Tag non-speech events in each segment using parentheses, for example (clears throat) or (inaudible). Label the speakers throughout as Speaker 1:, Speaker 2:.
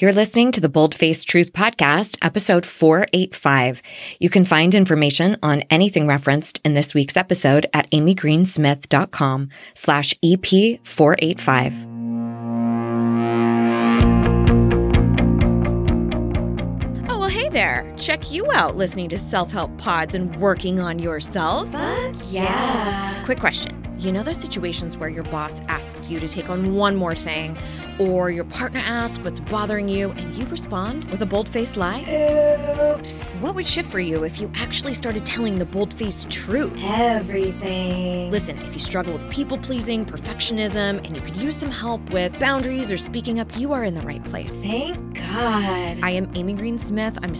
Speaker 1: You're listening to the Boldface Truth Podcast, episode 485. You can find information on anything referenced in this week's episode at amygreensmith.com slash EP485. Check you out listening to self-help pods and working on yourself.
Speaker 2: Fuck yeah.
Speaker 1: Quick question. You know those situations where your boss asks you to take on one more thing, or your partner asks what's bothering you, and you respond with a bold faced lie?
Speaker 2: Oops.
Speaker 1: What would shift for you if you actually started telling the bold faced truth?
Speaker 2: Everything.
Speaker 1: Listen, if you struggle with people pleasing, perfectionism, and you could use some help with boundaries or speaking up, you are in the right place.
Speaker 2: Thank God.
Speaker 1: I am Amy Green Smith. I'm a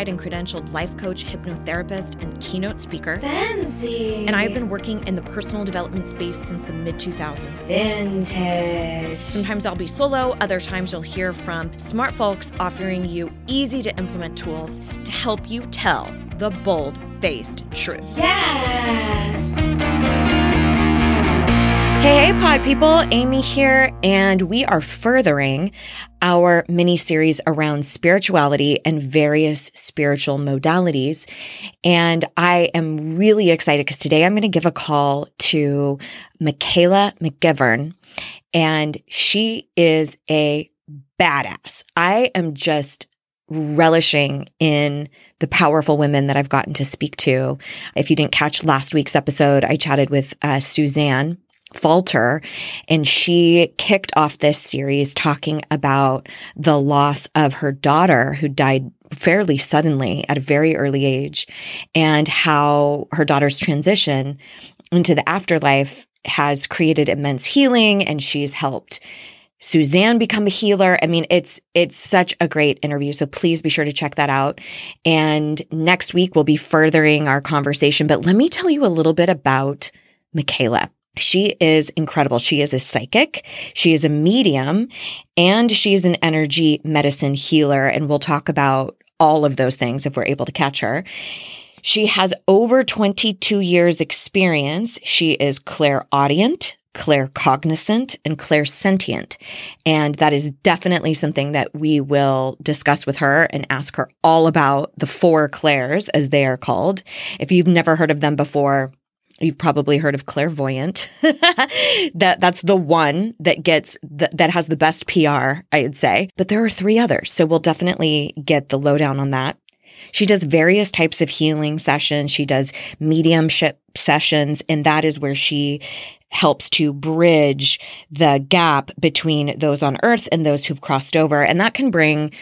Speaker 1: certified and credentialed life coach, hypnotherapist, and keynote speaker.
Speaker 2: Fancy.
Speaker 1: And I have been working in the personal development space since the mid 2000s.
Speaker 2: vintage.
Speaker 1: Sometimes I'll be solo, other times you'll hear from smart folks offering you easy to implement tools to help you tell the bold faced truth.
Speaker 2: Yes.
Speaker 1: Hey, hey, pod people, Amy here, and we are furthering our mini series around spirituality and various spiritual modalities. And I am really excited because today I'm going to give a call to Michaela McGivern, and she is a badass. I am just relishing in the powerful women that I've gotten to speak to. If you didn't catch last week's episode, I chatted with uh, Suzanne Falter, and she kicked off this series talking about the loss of her daughter who died fairly suddenly at a very early age and how her daughter's transition into the afterlife has created immense healing and she's helped Suzanne become a healer. I mean, it's it's such a great interview. So please be sure to check that out. And next week we'll be furthering our conversation. But let me tell you a little bit about Michaela. She is incredible. She is a psychic. She is a medium and she is an energy medicine healer. And we'll talk about all of those things if we're able to catch her. She has over 22 years experience. She is clairaudient, claircognizant, and clairsentient. And that is definitely something that we will discuss with her and ask her all about the four clairs, as they are called. If you've never heard of them before, You've probably heard of clairvoyant. (laughs) that that's the one that gets th- that has the best PR, I'd say. But there are three others, so we'll definitely get the lowdown on that. She does various types of healing sessions. She does mediumship sessions, and that is where she helps to bridge the gap between those on earth and those who've crossed over. And that can bring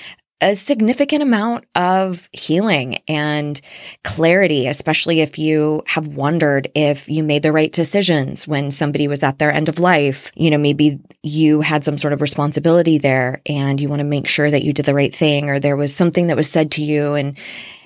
Speaker 1: a significant amount of healing and clarity, especially if you have wondered if you made the right decisions when somebody was at their end of life. You know, maybe you had some sort of responsibility there and you want to make sure that you did the right thing, or there was something that was said to you and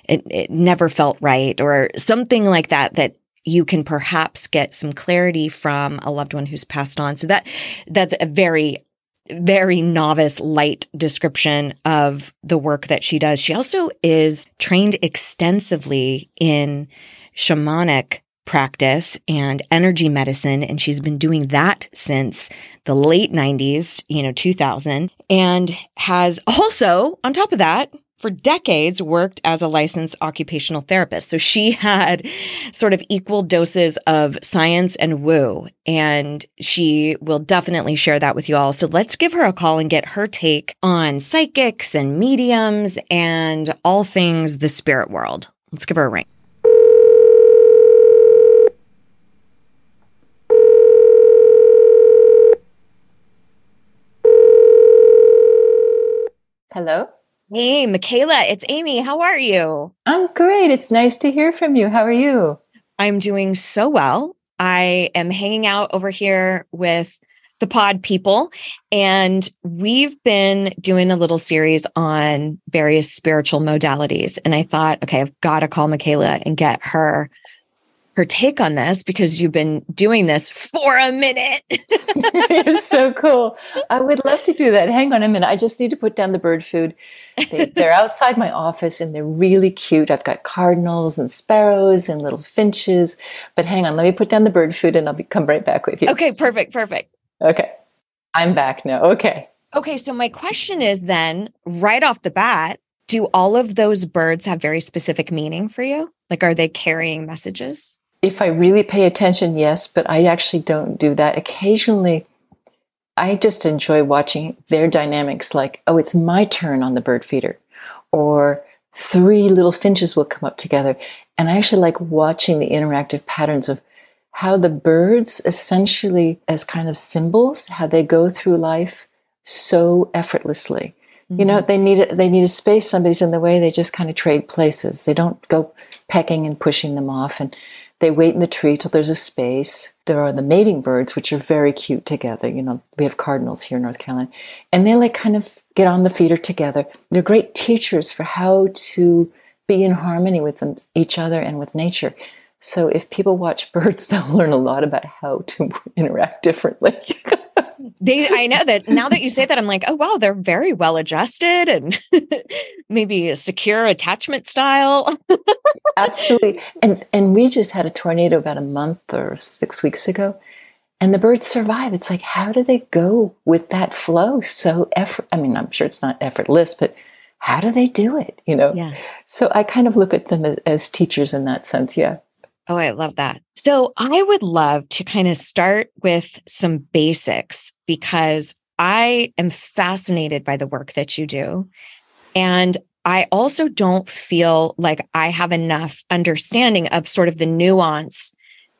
Speaker 1: it, it never felt right, or something like that, that you can perhaps get some clarity from a loved one who's passed on. So that that's a very very novice, light description of the work that she does. She also is trained extensively in shamanic practice and energy medicine. And she's been doing that since the late 90s, you know, 2000, and has also, on top of that, for decades worked as a licensed occupational therapist. So she (laughs) had sort of equal doses of science and woo, and she will definitely share that with you all. So let's give her a call and get her take on psychics and mediums and all things the spirit world. Let's give her a ring.
Speaker 3: Hello.
Speaker 1: Hey, Michaela, it's Amy. How are you?
Speaker 3: I'm great. It's nice to hear from you. How are you?
Speaker 1: I'm doing so well. I am hanging out over here with the pod people, and we've been doing a little series on various spiritual modalities. And I thought, okay, I've got to call Michaela and get her her take on this because you've been doing this for a minute. (laughs)
Speaker 3: You're so cool. I would love to do that. Hang on a minute. I just need to put down the bird food. They, are outside my office and they're really cute. I've got cardinals and sparrows and little finches. But hang on, let me put down the bird food and I'll be, come right back with you.
Speaker 1: Okay, perfect, perfect.
Speaker 3: Okay. I'm back now. Okay.
Speaker 1: Okay, so my question is then, right off the bat, do all of those birds have very specific meaning for you? Like, are they carrying messages?
Speaker 3: If I really pay attention, yes, but I actually don't do that. Occasionally, I just enjoy watching their dynamics like, oh, it's my turn on the bird feeder, or three little finches will come up together. And I actually like watching the interactive patterns of how the birds essentially as kind of symbols, how they go through life so effortlessly. Mm-hmm. You know, mm-hmm. they need a, they need a space. Somebody's in the way. They just kind of trade places. They don't go pecking and pushing them off. And they wait in the tree till there's a space. There are the mating birds, which are very cute together. You know, we have cardinals here in North Carolina, and they like kind of get on the feeder together. They're great teachers for how to be in harmony with them, each other and with nature. So if people watch (laughs) birds, they'll learn a lot about how to (laughs) interact differently. (laughs)
Speaker 1: they I know that now that you say that I'm like, oh wow, they're very well adjusted and (laughs) maybe a secure attachment style. (laughs)
Speaker 3: Absolutely. And and we just had a tornado about a month or 6 weeks ago and the birds survive. It's like how do they go with that flow so effort I mean, I'm sure it's not effortless, but how do they do it, you know?
Speaker 1: Yeah.
Speaker 3: So I kind of look at them as, as teachers in that sense, yeah.
Speaker 1: Oh, I love that. So I would love to kind of start with some basics because I am fascinated by the work that you do. And I also don't feel like I have enough understanding of sort of the nuance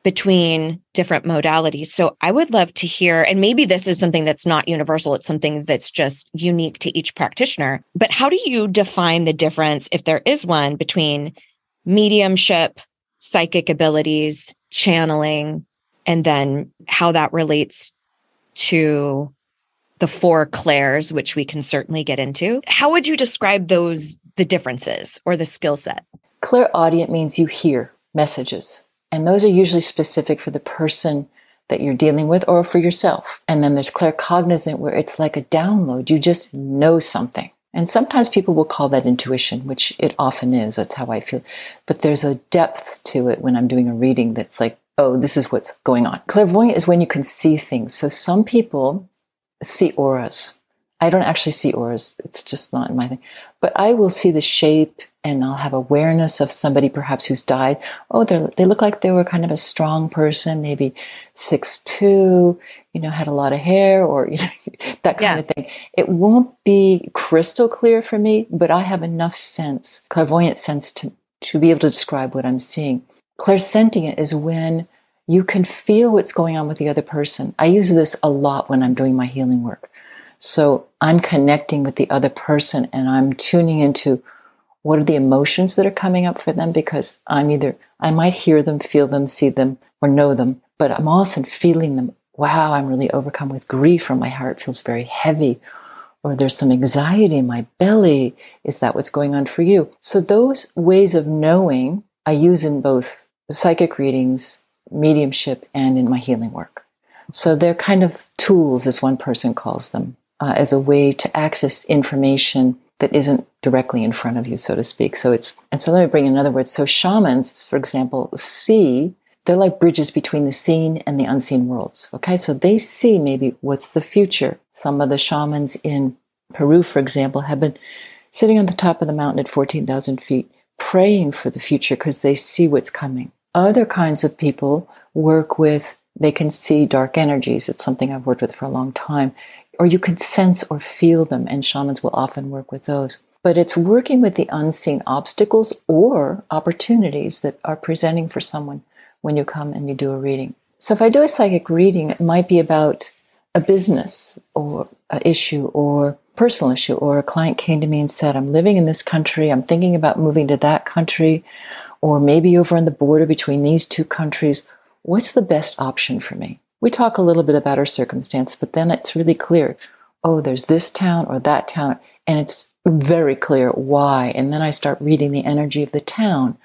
Speaker 1: between different modalities. So I would love to hear, and maybe this is something that's not universal, it's something that's just unique to each practitioner. But how do you define the difference, if there is one, between mediumship, psychic abilities, channeling, and then how that relates to the four clairs, which we can certainly get into. How would you describe those, the differences or the skill set?
Speaker 3: Clairaudient means you hear messages, and those are usually specific for the person that you're dealing with or for yourself. And then there's claircognizant, where it's like a download. You just know something. And sometimes people will call that intuition, which it often is. That's how I feel. But there's a depth to it when I'm doing a reading that's like, oh, this is what's going on. Clairvoyant is when you can see things. So some people see auras. I don't actually see auras. It's just not my thing. But I will see the shape and I'll have awareness of somebody perhaps who's died. Oh, they they look like they were kind of a strong person, maybe six two, you know, had a lot of hair or you know (laughs) that kind yeah. of thing. It won't be crystal clear for me, but I have enough sense, clairvoyant sense to to be able to describe what I'm seeing. Clairsentient is when you can feel what's going on with the other person. I use this a lot when I'm doing my healing work. So I'm connecting with the other person and I'm tuning into what are the emotions that are coming up for them because I'm either, I might hear them, feel them, see them, or know them, but I'm often feeling them. Wow, I'm really overcome with grief, or my heart feels very heavy, or there's some anxiety in my belly. Is that what's going on for you? So, those ways of knowing I use in both psychic readings, mediumship, and in my healing work. So, they're kind of tools, as one person calls them, uh, as a way to access information that isn't directly in front of you, so to speak. So it's, and so let me bring in another word. So shamans, for example, see, they're like bridges between the seen and the unseen worlds. Okay. So they see maybe what's the future. Some of the shamans in Peru, for example, have been sitting on the top of the mountain at 14,000 feet, praying for the future because they see what's coming. Other kinds of people work with, they can see dark energies. It's something I've worked with for a long time or you can sense or feel them, and shamans will often work with those. But it's working with the unseen obstacles or opportunities that are presenting for someone when you come and you do a reading. So if I do a psychic reading, it might be about a business or an issue or personal issue, or a client came to me and said, I'm living in this country, I'm thinking about moving to that country, or maybe over on the border between these two countries. What's the best option for me? We talk a little bit about our circumstance, but then it's really clear. Oh, there's this town or that town. And it's very clear why. And then I start reading the energy of the town.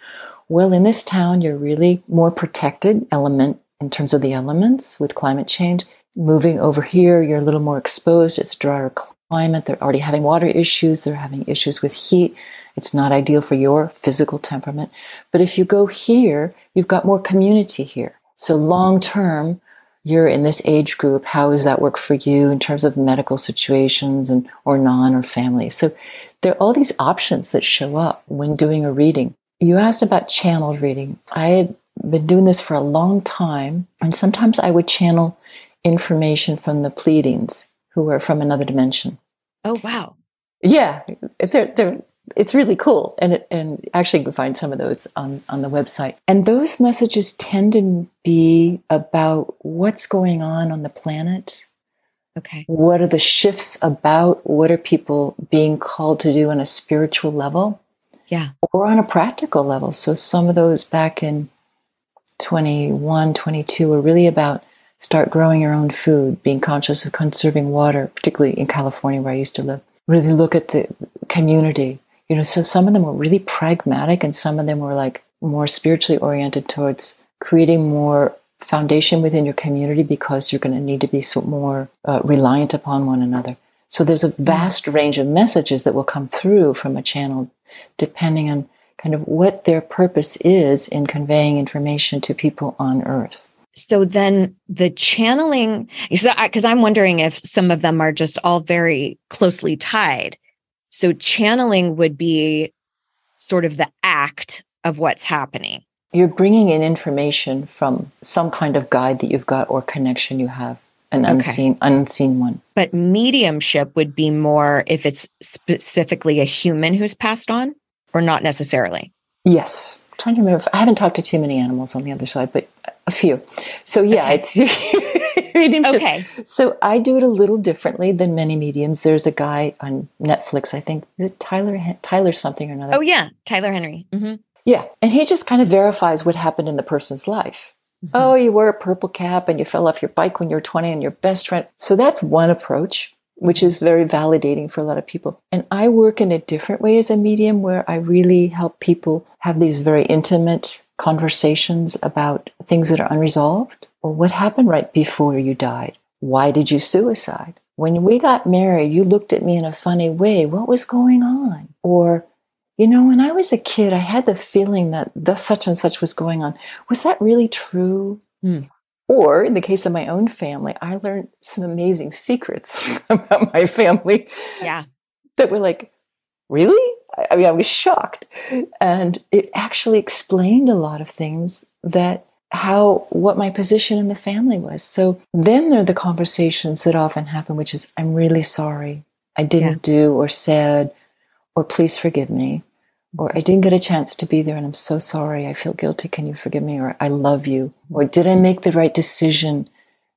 Speaker 3: Well, in this town, you're really more protected element in terms of the elements with climate change. Moving over here, you're a little more exposed. It's drier climate. They're already having water issues. They're having issues with heat. It's not ideal for your physical temperament. But if you go here, you've got more community here. So long term, you're in this age group. How does that work for you in terms of medical situations and or non or family? So there are all these options that show up when doing a reading. You asked about channeled reading. I had been doing this for a long time, and sometimes I would channel information from the Pleiadians who are from another dimension.
Speaker 1: Oh, wow.
Speaker 3: Yeah, they're, they're, it's really cool. And, and actually, you can find some of those on, on the website. And those messages tend to be about what's going on on the planet.
Speaker 1: Okay.
Speaker 3: What are the shifts about? What are people being called to do on a spiritual level?
Speaker 1: Yeah.
Speaker 3: Or on a practical level. So some of those back in 21, 22 were really about start growing your own food, being conscious of conserving water, particularly in California where I used to live. Really look at the community. You know, so some of them were really pragmatic and some of them were like more spiritually oriented towards creating more foundation within your community because you're going to need to be so more uh, reliant upon one another. So there's a vast range of messages that will come through from a channel depending on kind of what their purpose is in conveying information to people on earth.
Speaker 1: So then the channeling, because I'm wondering if some of them are just all very closely tied. So channeling would be sort of the act of what's happening.
Speaker 3: You're bringing in information from some kind of guide that you've got or connection you have, an
Speaker 1: Okay.
Speaker 3: unseen unseen one.
Speaker 1: But mediumship would be more if it's specifically a human who's passed on or not necessarily.
Speaker 3: Yes. I'm trying to remember. I haven't talked to too many animals on the other side, but a few. So yeah,
Speaker 1: Okay.
Speaker 3: it's (laughs) mediumship.
Speaker 1: Okay.
Speaker 3: So I do it a little differently than many mediums. There's a guy on Netflix, I think, is it Tyler Tyler something or another.
Speaker 1: Oh, yeah. Tyler Henry. hmm
Speaker 3: Yeah, and he just kind of verifies what happened in the person's life. Oh, you wore a purple cap and you fell off your bike when you were 20 and your best friend. So that's one approach, which is very validating for a lot of people. And I work in a different way as a medium where I really help people have these very intimate conversations about things that are unresolved. Well, what happened right before you died? Why did you suicide? When we got married, you looked at me in a funny way. What was going on? Or you know, when I was a kid, I had the feeling that the such and such was going on. Was that really true?
Speaker 1: Hmm.
Speaker 3: Or in the case of my own family, I learned some amazing secrets (laughs) about my family
Speaker 1: Yeah.
Speaker 3: that were like, really? I mean, I was shocked. And it actually explained a lot of things that how what my position in the family was. So then there are the conversations that often happen, which is, I'm really sorry. I didn't do or said, or please forgive me, or I didn't get a chance to be there and I'm so sorry. I feel guilty. Can you forgive me? Or I love you. Or did I make the right decision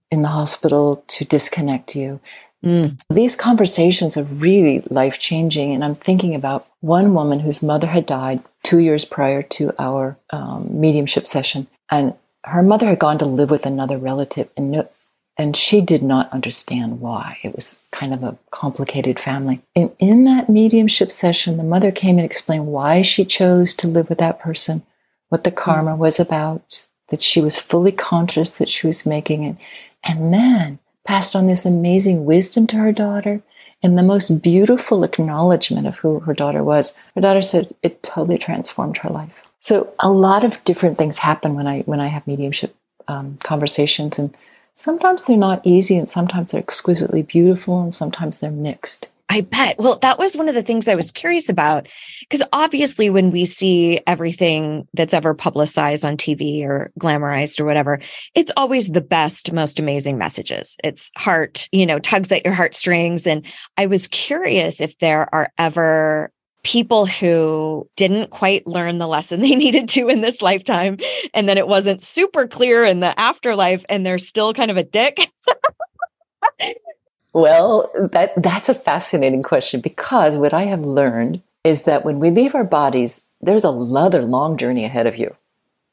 Speaker 3: in the hospital to disconnect you?
Speaker 1: Mm.
Speaker 3: These conversations are really life changing. And I'm thinking about one woman whose mother had died two years prior to our um, mediumship session. And her mother had gone to live with another relative and no, and she did not understand why. It was kind of a complicated family. And in that mediumship session, the mother came and explained why she chose to live with that person, what the hmm. karma was about, that she was fully conscious that she was making it, and then passed on this amazing wisdom to her daughter and the most beautiful acknowledgement of who her daughter was. Her daughter said it totally transformed her life. So a lot of different things happen when I when I have mediumship um, conversations, and sometimes they're not easy, and sometimes they're exquisitely beautiful, and sometimes they're mixed.
Speaker 1: I bet. Well, that was one of the things I was curious about. Because obviously, when we see everything that's ever publicized on TV or glamorized or whatever, it's always the best, most amazing messages. It's heart, you know, tugs at your heartstrings. And I was curious if there are ever people who didn't quite learn the lesson (laughs) they needed to in this lifetime. And then it wasn't super clear in the afterlife, and they're still kind of a dick. (laughs)
Speaker 3: Well, that that's a fascinating question because what I have learned is that when we leave our bodies, there's another long journey ahead of you.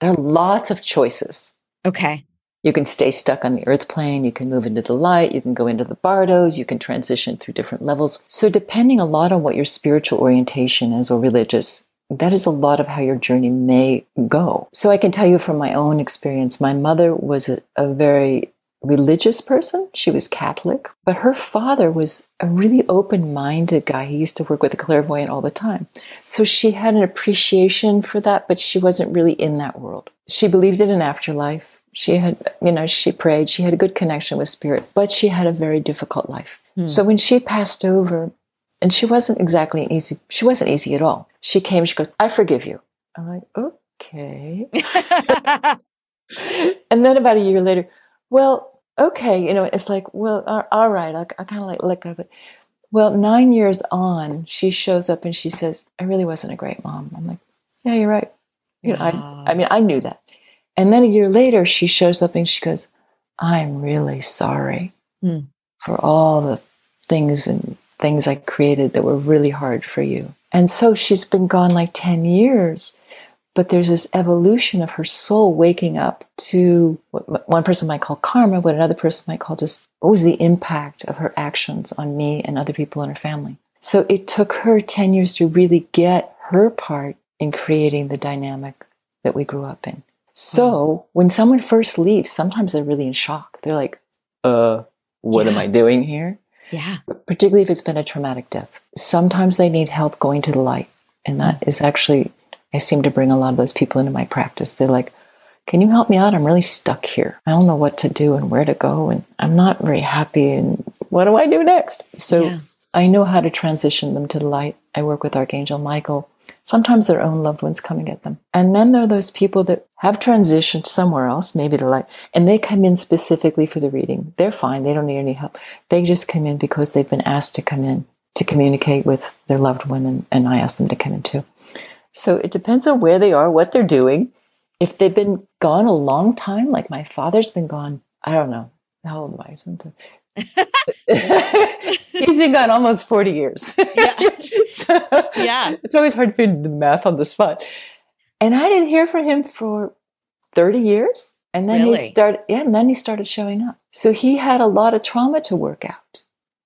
Speaker 3: There are lots of choices.
Speaker 1: Okay.
Speaker 3: You can stay stuck on the earth plane, you can move into the light, you can go into the bardos, you can transition through different levels. So, depending a lot on what your spiritual orientation is or religious, that is a lot of how your journey may go. So, I can tell you from my own experience, my mother was a, a very religious person. She was Catholic, but her father was a really open minded guy. He used to work with a clairvoyant all the time. So she had an appreciation for that, but she wasn't really in that world. She believed in an afterlife. She had, you know, she prayed. She had a good connection with spirit, but she had a very difficult life.
Speaker 1: Hmm.
Speaker 3: So when she passed over, and she wasn't exactly an easy, she wasn't easy at all. She came, she goes, I forgive you. I'm like, okay. (laughs) and then about a year later, well, okay, you know, it's like, well, all- all right, I, I kind of like let go of it. Well, nine years on, she shows up and she says, I really wasn't a great mom. I'm like, yeah, you're right. You know, I, I mean, I knew that. And then a year later, she shows up and she goes, I'm really sorry
Speaker 1: Hmm.
Speaker 3: for all the things and things I created that were really hard for you. And so she's been gone like 10 years, but there's this evolution of her soul waking up to what one person might call karma, what another person might call just what was the impact of her actions on me and other people in her family. So it took her 10 years to really get her part in creating the dynamic that we grew up in. So when someone first leaves, sometimes they're really in shock. They're like, uh, what am I doing here?
Speaker 1: yeah.
Speaker 3: particularly if it's been a traumatic death. Sometimes they need help going to the light. And that is actually, I seem to bring a lot of those people into my practice. They're like, can you help me out? I'm really stuck here. I don't know what to do and where to go. And I'm not very happy. And what do I do next? So
Speaker 1: Yeah.
Speaker 3: I know how to transition them to the light. I work with Archangel Michael. Sometimes their own loved ones coming at them. And then there are those people that have transitioned somewhere else, maybe to light, and they come in specifically for the reading. They're fine. They don't need any help. They just come in because they've been asked to come in to communicate with their loved one, and, and I ask them to come in too. So it depends on where they are, what they're doing. If they've been gone a long time, like my father's been gone, I don't know. How old am I? (laughs) He's been gone almost 40 years.
Speaker 1: Yeah. (laughs)
Speaker 3: So
Speaker 1: Yeah.
Speaker 3: It's always hard to do the math on the spot. And I didn't hear from him for 30 years. And then
Speaker 1: Really?
Speaker 3: he started, yeah, and then he started showing up. So he had a lot of trauma to work out.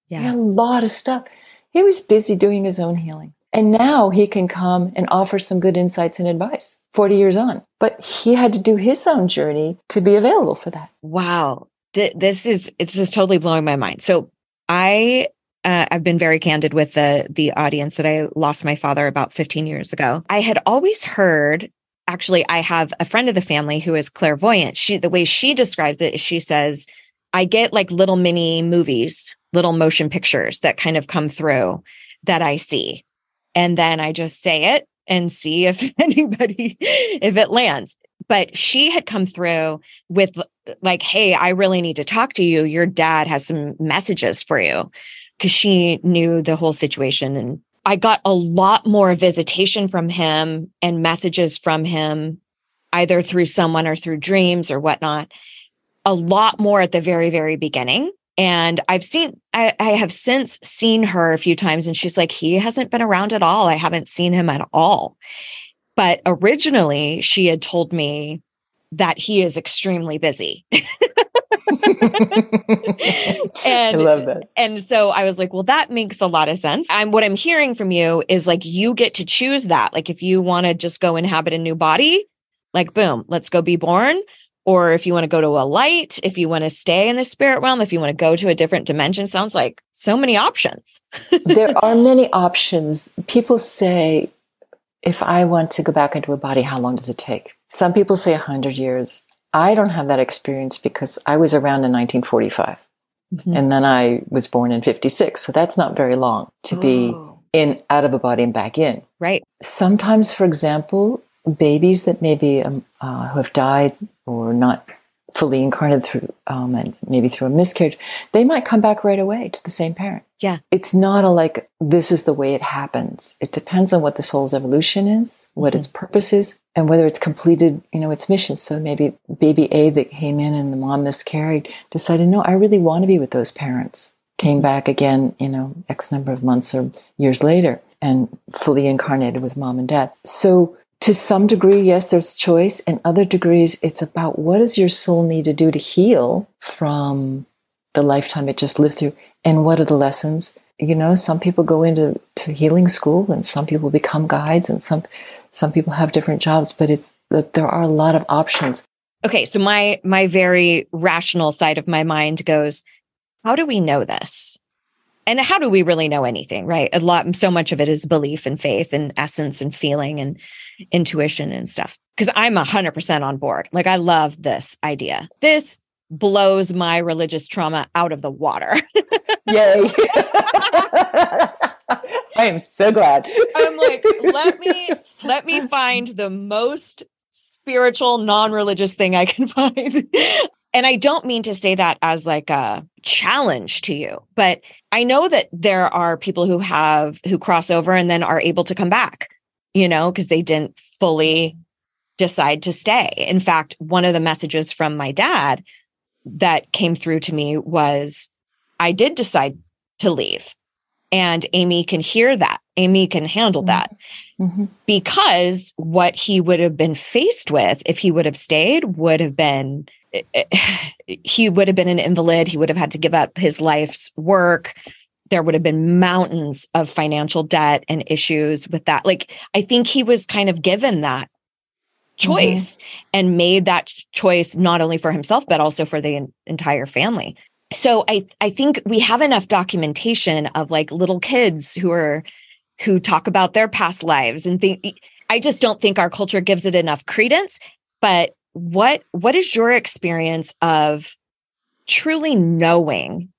Speaker 3: He had
Speaker 1: Yeah.
Speaker 3: a lot of stuff. He was busy doing his own healing. And now he can come and offer some good insights and advice 40 years on. But he had to do his own journey to be available for that.
Speaker 1: Wow. Th- this is it's just totally blowing my mind. So I uh, I've been very candid with the the audience that I lost my father about 15 years ago. I had always heard actually I have a friend of the family who is clairvoyant. She the way she describes it she says I get like little mini movies, little motion pictures that kind of come through that I see. And then I just say it and see if (laughs) anybody if it lands. But she had come through with uh, like, hey, I really need to talk to you. Your dad has some messages for you. Cause she knew the whole situation. And I got a lot more visitation from him and messages from him, either through someone or through dreams or whatnot. A lot more at the very, very beginning. And I've seen, I, I have since seen her a few times, and she's like, he hasn't been around at all. I haven't seen him at all. But originally, she had told me that he is extremely busy. (laughs)
Speaker 3: I
Speaker 1: and
Speaker 3: love that.
Speaker 1: and so I was like, well, that makes a lot of sense. I'm what I'm hearing from you is like you get to choose that. Like if you want to just go inhabit a new body, like boom, let's go be born. Or if you want to go to a light, if you want to stay in the spirit realm, if you want to go to a different dimension, sounds like so many options.
Speaker 3: there (laughs) are many options. People say, if I want to go back into a body, how long does it take? Some people say 100 years. I don't have that experience because I was around in 1945
Speaker 1: Mm-hmm.
Speaker 3: and then I was born in 56. So that's not very long to be
Speaker 1: Oh,
Speaker 3: in out of a body and back in.
Speaker 1: right.
Speaker 3: Sometimes, for example, babies that maybe um, uh, who have died or not fully incarnated through um, and maybe through a miscarriage, they might come back right away to the same parent.
Speaker 1: Yeah.
Speaker 3: It's not a like this is the way it happens. It depends on what the soul's evolution is, what its purpose is, and whether it's completed, you know, its mission. So maybe baby A that came in and the mom miscarried decided, no, I really want to be with those parents. Came back again, you know, X number of months or years later and fully incarnated with mom and dad. So to some degree, yes, there's choice. And other degrees, it's about what does your soul need to do to heal from the lifetime it just lived through and what are the lessons you know some people go into to healing school and some people become guides and some some people have different jobs but it's there are a lot of options
Speaker 1: Okay. So my my very rational side of my mind goes, how do we know this? And how do we really know anything, right? A lot, so much of it is belief and faith and essence and feeling and intuition and stuff. Cause I'm a hundred percent on board. Like I love this idea. This blows my religious trauma out of the water. (laughs)
Speaker 3: Yay. (laughs) I am so glad.
Speaker 1: I'm like, let me (laughs) let me find the most spiritual, non-religious thing I can find. And I don't mean to say that as like a challenge to you, but I know that there are people who have who cross over and then are able to come back, you know, because they didn't fully decide to stay. In fact, one of the messages from my dad that came through to me was I did decide to leave. And Amy can hear that. Amy can handle that
Speaker 3: Mm-hmm.
Speaker 1: because what he would have been faced with if he would have stayed would have been (sighs) he would have been an invalid. He would have had to give up his life's work. There would have been mountains of financial debt and issues with that. Like, I think he was kind of given that choice mm-hmm. and made that choice not only for himself, but also for the entire family. So I, I think we have enough documentation of like little kids who are who talk about their past lives and think I just don't think our culture gives it enough credence. But what what is your experience of truly knowing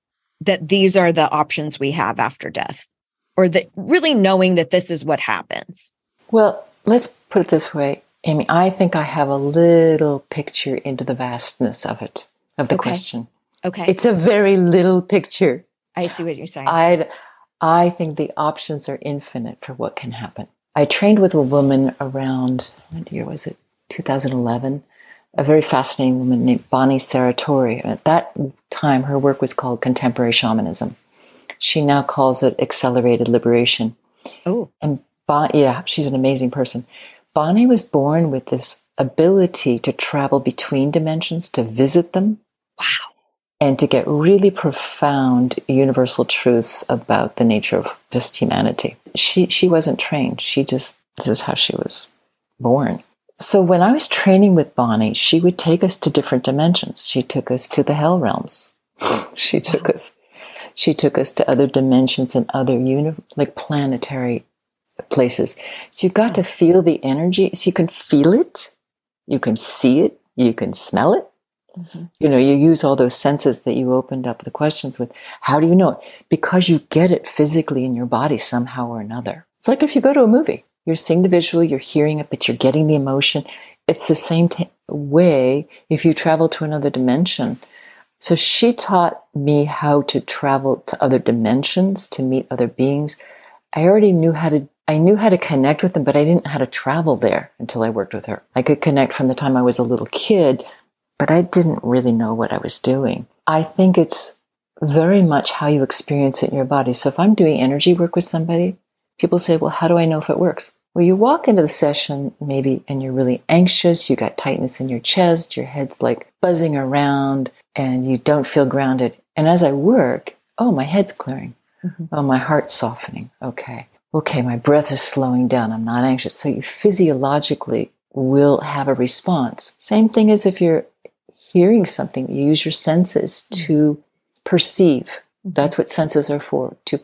Speaker 1: that these are the options we have after death? Or that really knowing that this is what happens?
Speaker 3: Well, let's put it this way, Amy. I think I have a little picture into the vastness of it, of the
Speaker 1: Okay.
Speaker 3: question.
Speaker 1: Okay.
Speaker 3: It's a very little picture.
Speaker 1: I see what you're saying.
Speaker 3: I I think the options are infinite for what can happen. I trained with a woman around what year was it? 2011. A very fascinating woman named Bonnie Saratori. At that time, her work was called contemporary shamanism. She now calls it accelerated liberation.
Speaker 1: oh,
Speaker 3: And bon- yeah, she's an amazing person. Bonnie was born with this ability to travel between dimensions, to visit them,
Speaker 1: wow.
Speaker 3: and to get really profound universal truths about the nature of just humanity. She she wasn't trained. She just this is how she was born. So when I was training with Bonnie, she would take us to different dimensions. She took us to the hell realms. (laughs) she took us she took us to other dimensions and other uni- like planetary places. So you got to feel the energy. So you can feel it, you can see it, you can smell it,
Speaker 1: Mhm.
Speaker 3: you know, you use all those senses that you opened up the questions with. How do you know it? Because you get it physically in your body somehow or another. It's like if you go to a movie, you're seeing the visual, you're hearing it, but you're getting the emotion. It's the same t- way if you travel to another dimension. So she taught me how to travel to other dimensions, to meet other beings. I already knew how to I knew how to connect with them, but I didn't know how to travel there until I worked with her. I could connect from the time I was a little kid, but I didn't really know what I was doing. I think it's very much how you experience it in your body. So if I'm doing energy work with somebody, people say, Well, how do I know if it works? Well, you walk into the session maybe and you're really anxious, you got tightness in your chest, your head's like buzzing around, and you don't feel grounded. And as I work, oh, my head's clearing.
Speaker 1: Mhm.
Speaker 3: Oh, my heart's softening. Okay. Okay, my breath is slowing down. I'm not anxious. So you physiologically will have a response. Same thing as if you're hearing something, you use your senses to perceive. That's what senses are for, to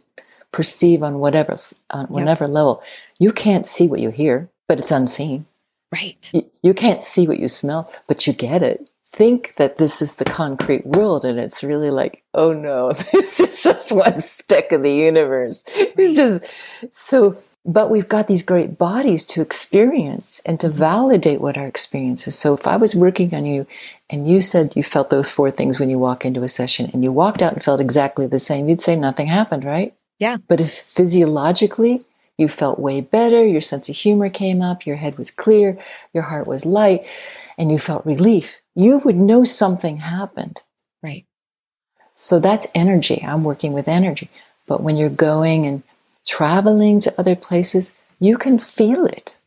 Speaker 3: perceive on whatever on whatever level. You can't see what you hear, but it's unseen.
Speaker 1: Right.
Speaker 3: You, you can't see what you smell, but you get it. Think that this is the concrete world, and it's really like, oh no, (laughs) this is just one speck of the universe. It's just so. But we've got these great bodies to experience and to mm-hmm. validate what our experience is. So if I was working on you, and you said you felt those four things when you walk into a session, and you walked out and felt exactly the same, you'd say nothing happened, right?
Speaker 1: Yeah.
Speaker 3: But if physiologically you felt way better, your sense of humor came up, your head was clear, your heart was light, and you felt relief, you would know something happened.
Speaker 1: Right.
Speaker 3: So that's energy. I'm working with energy. But when you're going and traveling to other places, you can feel it.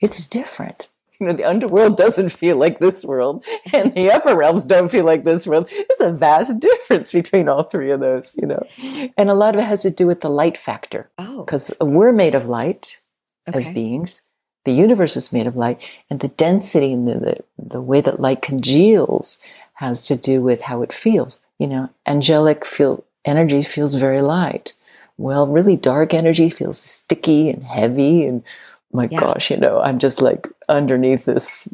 Speaker 3: It's different. You know, the underworld doesn't feel like this world, and the upper realms don't feel like this world. There's a vast (laughs) difference between all three of those, you know. And a lot of it has to do with the light factor,
Speaker 1: Oh.
Speaker 3: because we're made of light as beings. The universe is made of light, and the density and the, the, the way that light congeals has to do with how it feels. You know, angelic feel energy feels very light. Well, really dark energy feels sticky and heavy. And my
Speaker 1: Yeah.
Speaker 3: gosh, you know, I'm just like underneath this,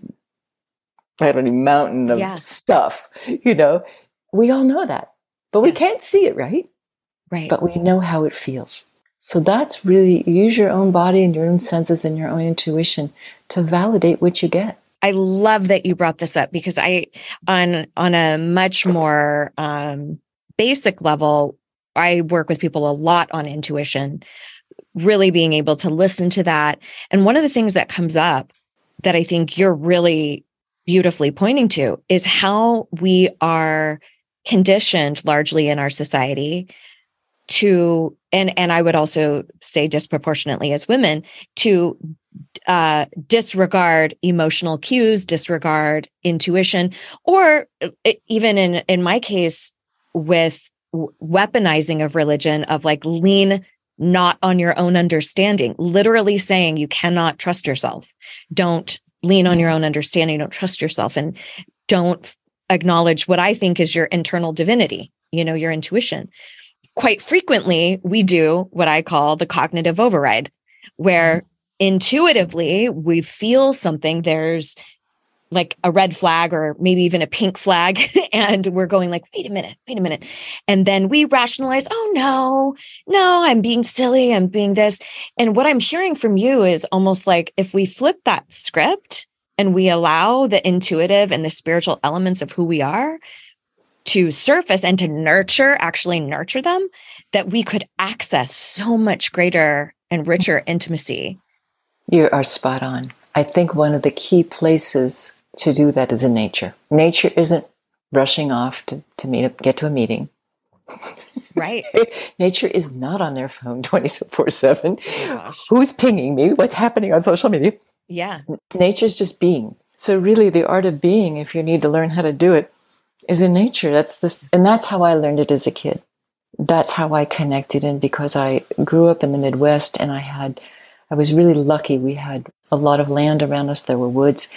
Speaker 3: I don't know, mountain of
Speaker 1: Yeah.
Speaker 3: stuff, you know. We all know that, but we can't see it, right?
Speaker 1: Right.
Speaker 3: But we know how it feels. So that's really use your own body and your own senses and your own intuition to validate what you get.
Speaker 1: I love that you brought this up because I on on a much more um basic level I work with people a lot on intuition really being able to listen to that. And one of the things that comes up that I think you're really beautifully pointing to is how we are conditioned largely in our society to and and I would also say disproportionately as women to uh, disregard emotional cues, disregard intuition, or uh, even in in my case with weaponizing of religion of like lean not on your own understanding, literally saying you cannot trust yourself. Don't lean on your own understanding. Don't trust yourself, and don't acknowledge what I think is your internal divinity. You know, your intuition. Quite frequently, we do what I call the cognitive override, where mm-hmm. intuitively we feel something there's like a red flag or maybe even a pink flag. (laughs) And we're going like wait a minute wait a minute. And then we rationalize oh no no i'm being silly i'm being this. And what i'm hearing from you is almost like if we flip that script and we allow the intuitive and the spiritual elements of who we are to surface and to nurture actually nurture them that we could access so much greater and richer intimacy.
Speaker 3: You are spot on. I think one of the key places to do that is in nature. Nature isn't rushing off to, to meet up, get to a meeting.
Speaker 1: right (laughs)
Speaker 3: Nature is not on their phone (laughs) 24 7.
Speaker 1: Oh.
Speaker 3: Who's pinging me? What's happening on social media?
Speaker 1: yeah
Speaker 3: Nature's just being. So really the art of being, if you need to learn how to do it, is in nature. That's this and that's how I learned it as a kid. That's how I connected and because I grew up in the Midwest and I had I was really lucky. We had a lot of land around us, there were woods.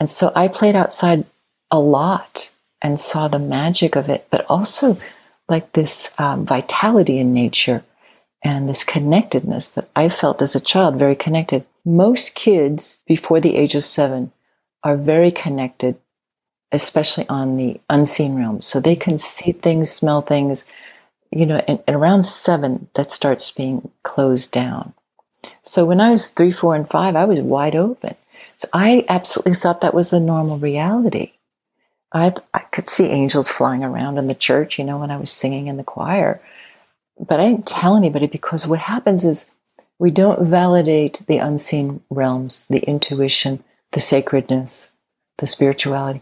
Speaker 3: And so I played outside a lot and saw the magic of it, but also like this um, vitality in nature and this connectedness that I felt as a child, very connected. Most kids before the age of seven are very connected, especially on the unseen realm. So they can see things, smell things, you know, and, and around seven, that starts being closed down. So when I was three, four, and five, I was wide open. So I absolutely thought that was the normal reality. I, I could see angels flying around in the church, you know, when I was singing in the choir. But I didn't tell anybody because what happens is we don't validate the unseen realms, the intuition, the sacredness, the spirituality.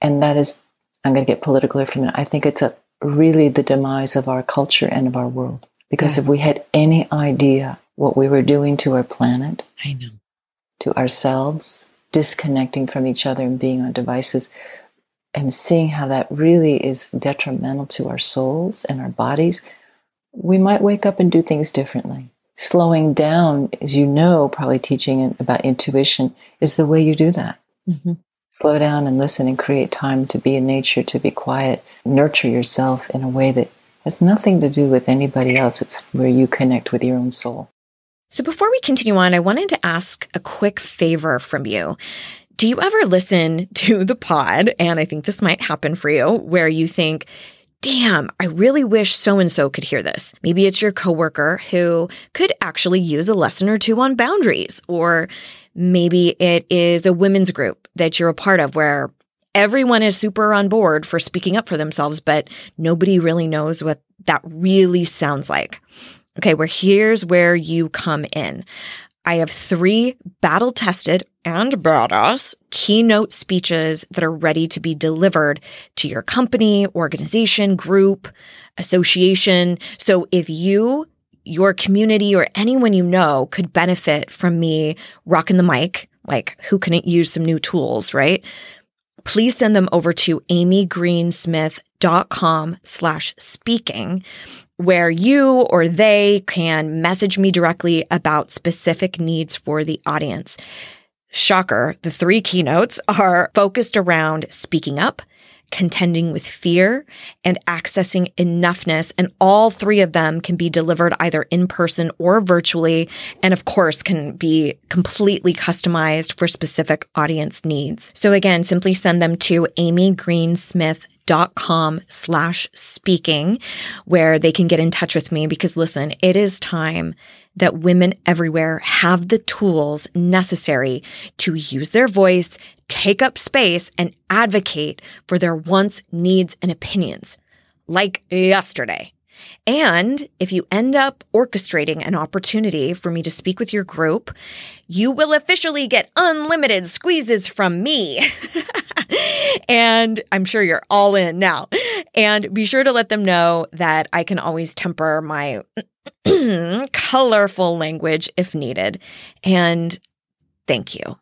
Speaker 3: And that is, I'm going to get political here for a minute. I think it's a really the demise of our culture and of our world. Because
Speaker 1: Yeah.
Speaker 3: if we had any idea what we were doing to our planet,
Speaker 1: i know
Speaker 3: to ourselves, disconnecting from each other and being on devices, and seeing how that really is detrimental to our souls and our bodies, we might wake up and do things differently. Slowing down, as you know, probably teaching about intuition is the way you do that.
Speaker 1: Mhm.
Speaker 3: Slow down and listen and create time to be in nature, to be quiet, nurture yourself in a way that has nothing to do with anybody else. It's where you connect with your own soul.
Speaker 1: So before we continue on, I wanted to ask a quick favor from you. Do you ever listen (laughs) to the pod? And I think this might happen for you, where you think, damn, I really wish so and so could hear this. Maybe it's your coworker who could actually use a lesson or two on boundaries, or maybe it is a women's group that you're a part of where everyone is super on board for speaking up for themselves, but nobody really knows what that really sounds like. Okay, where here's where you come in. I have three battle tested and badass keynote speeches that are ready to be delivered to your company, organization, group, association. So if you, your community, or anyone you know could benefit from me rocking the mic, like who couldn't use some new tools, right? Please send them over to amygreensmith.com slash speaking where you or they can message me directly about specific needs for the audience. Shocker, the three keynotes (laughs) are focused around speaking up, contending with fear, and accessing enoughness. And all three of them can be delivered either in person or virtually. And of course, can be completely customized for specific audience needs. So again, simply send them to Amy Greensmith dot com slash speaking where they can get in touch with me because listen, it is time that women everywhere have the tools necessary to use their voice, take up space, and advocate for their wants, needs, and opinions, like yesterday. And if you end up orchestrating an opportunity for me to speak with your group, you will officially get unlimited squeezes from me. (laughs) (laughs) and I'm sure you're all in now. And be sure to let them know that I can always temper my (clears throat) colorful language if needed. And thank you.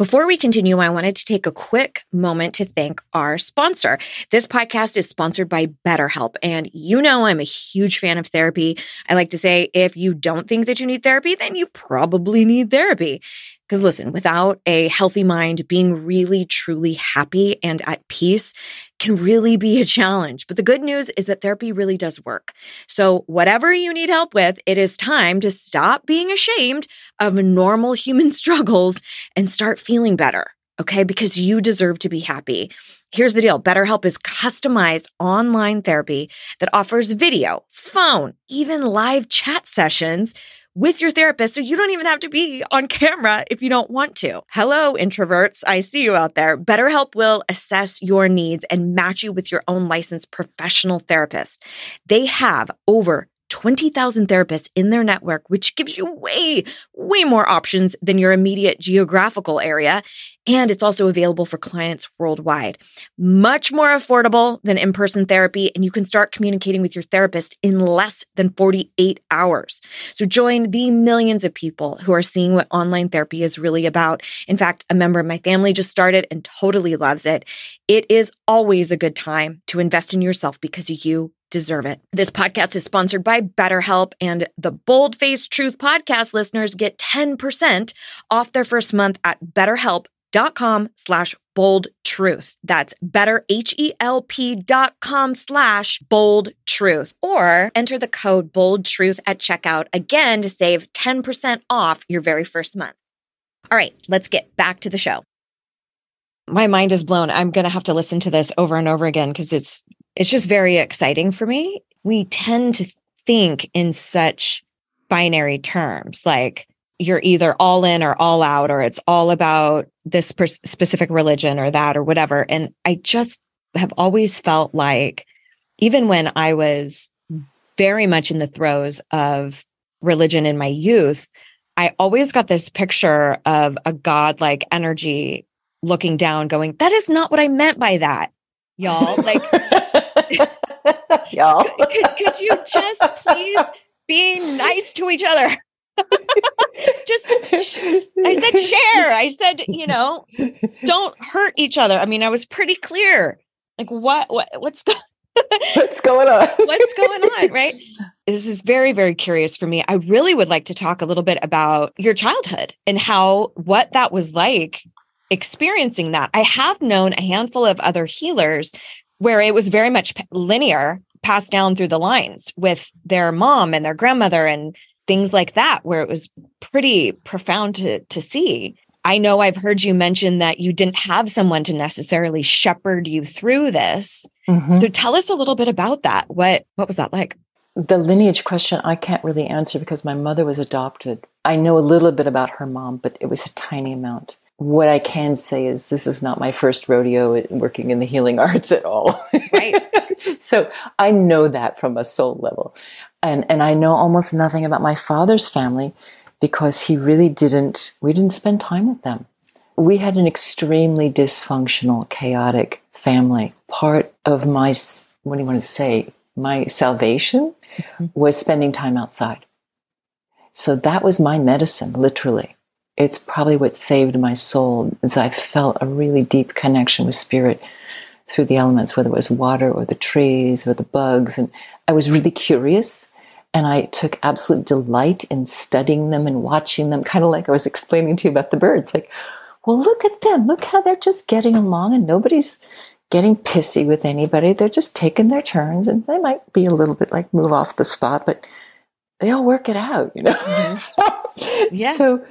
Speaker 1: Before we continue, I wanted to take a quick moment to thank our sponsor. This podcast is sponsored by BetterHelp. And you know, I'm a huge fan of therapy. I like to say if you don't think that you need therapy, then you probably need therapy. Because listen, without a healthy mind, being really, truly happy and at peace can really be a challenge. But the good news is that therapy really does work. So, whatever you need help with, it is time to stop being ashamed of normal human (laughs) struggles and start feeling better. Okay, because you deserve to be happy. Here's the deal BetterHelp is customized online therapy that offers video, phone, even live chat sessions with your therapist so you don't even have to be on camera if you don't want to. Hello, introverts. I see you out there. BetterHelp will assess your needs and match you with your own licensed professional therapist. They have over 20,000 therapists in their network, which gives you way, way more options than your immediate geographical area. And it's also available for clients worldwide. Much more affordable than in person therapy, and you can start communicating with your therapist in less than 48 hours. So join the millions of people who are seeing what online therapy is really about. In fact, a member of my family just started and totally loves it. It is always a good time to invest in yourself because you deserve it. This podcast is sponsored by BetterHelp, and the Bold Face Truth podcast listeners get 10% off their first month at betterhelp.com slash bold truth. That's betterhelp.com slash bold truth. Or enter the code bold truth at checkout again to save 10% off your very first month. All right, let's get back to the show. My mind is blown. I'm going to have to listen to this over and over again because it's it's just very exciting for me. We tend to think in such binary terms like you're either all in or all out, or it's all about this per- specific religion or that or whatever. And I just have always felt like, even when I was very much in the throes of religion in my youth, I always got this picture of a godlike energy looking down, going, That is not what I meant by that, y'all. Like, (laughs) (laughs)
Speaker 3: Y'all.
Speaker 1: could, could you just please be nice to each other? (laughs) just I said share. I said, you know, don't hurt each other. I mean, I was pretty clear. Like what what what's go-
Speaker 3: What's going on? (laughs)
Speaker 1: what's going on, right? This is very very curious for me. I really would like to talk a little bit about your childhood and how what that was like experiencing that. I have known a handful of other healers where it was very much linear, passed down through the lines with their mom and their grandmother and things like that, where it was pretty profound to, to see. I know I've heard you mention that you didn't have someone to necessarily shepherd you through this.
Speaker 3: Mhm.
Speaker 1: So tell us a little bit about that. What what was that like?
Speaker 3: the lineage question I can't really answer because my mother was adopted. I know a little bit about her mom, but it was a tiny amount. What I can say is this is not my first rodeo at working in the healing (laughs) arts at all.
Speaker 1: Right. (laughs)
Speaker 3: so I know that from a soul level. And and I know almost nothing about my father's family because he really didn't we didn't spend time with them. We had an extremely dysfunctional, chaotic family. Part of my what do you want to say? My salvation mm-hmm. was spending time outside. So that was my medicine, literally. It's probably what saved my soul. As I felt a really deep connection with spirit through the elements, whether it was water or the trees or the bugs. And I was really curious and I took absolute delight in studying them and watching them, kind of like I was explaining to you about the birds. Like, well, look at them. Look how they're just getting along and nobody's getting pissy with anybody. They're just taking their turns and they might be a little bit like move off the spot, but they all work it out, you know? (laughs) Mm-hmm. so,
Speaker 1: Yeah.
Speaker 3: so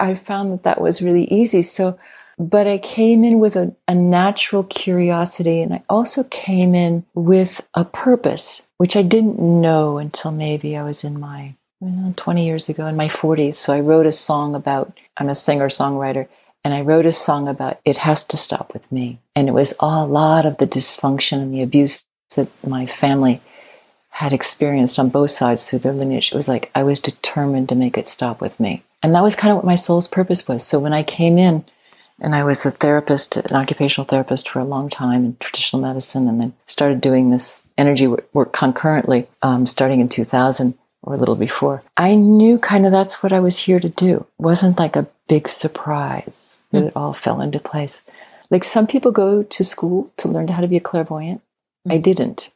Speaker 3: I found that that was really easy. So, but I came in with a, a natural curiosity and I also came in with a purpose, which I didn't know until maybe I was in my well, 20 years ago in my 40s. So I wrote a song about, I'm a singer songwriter, and I wrote a song about it has to stop with me. And it was a lot of the dysfunction and the abuse that my family had experienced on both sides through their lineage. It was like I was determined to make it stop with me. And that was kind of what my soul's purpose was. So when I came in, and I was a therapist, an occupational therapist for a long time in traditional medicine, and then started doing this energy work, concurrently, um, starting in 2000 or a little before. I knew kind of that's what I was here to do. It wasn't like a big surprise that it all fell into place. Like some people go to school to learn how to be a clairvoyant. I didn't.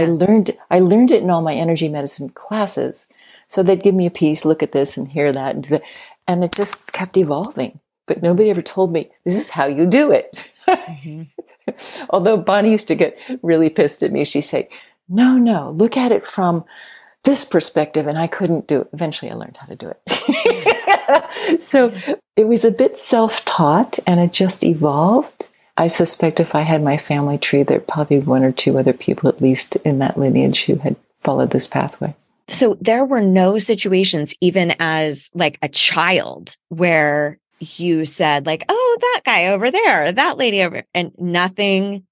Speaker 3: I learned I learned it in all my energy medicine classes. So they'd give me a piece, look at this and hear that, and, do that, and it just kept evolving. But nobody ever told me this is how you do it.
Speaker 1: Mhm. (laughs)
Speaker 3: Although Bonnie used to get really pissed at me, she'd say, "No, no, look at it from this perspective," and I couldn't do it. Eventually, I learned how to do it. (laughs) so it was a bit self-taught, and it just evolved. I suspect if I had my family tree, there'd probably be one or two other people, at least in that lineage, who had followed this pathway.
Speaker 1: So there were no situations, even as like a child, where you said like, "Oh, that guy over there, that lady over," and nothing,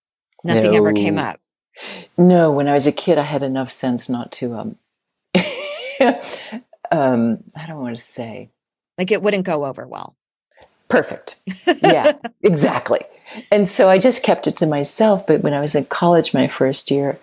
Speaker 1: nothing ever came up.
Speaker 3: No, when I was a kid, I had enough sense not to. Um, (laughs) um, I don't want to say
Speaker 1: Like it wouldn't go over well.
Speaker 3: perfect. Yeah, (laughs) exactly. And so I just kept it to myself. But when I was in college, my first year,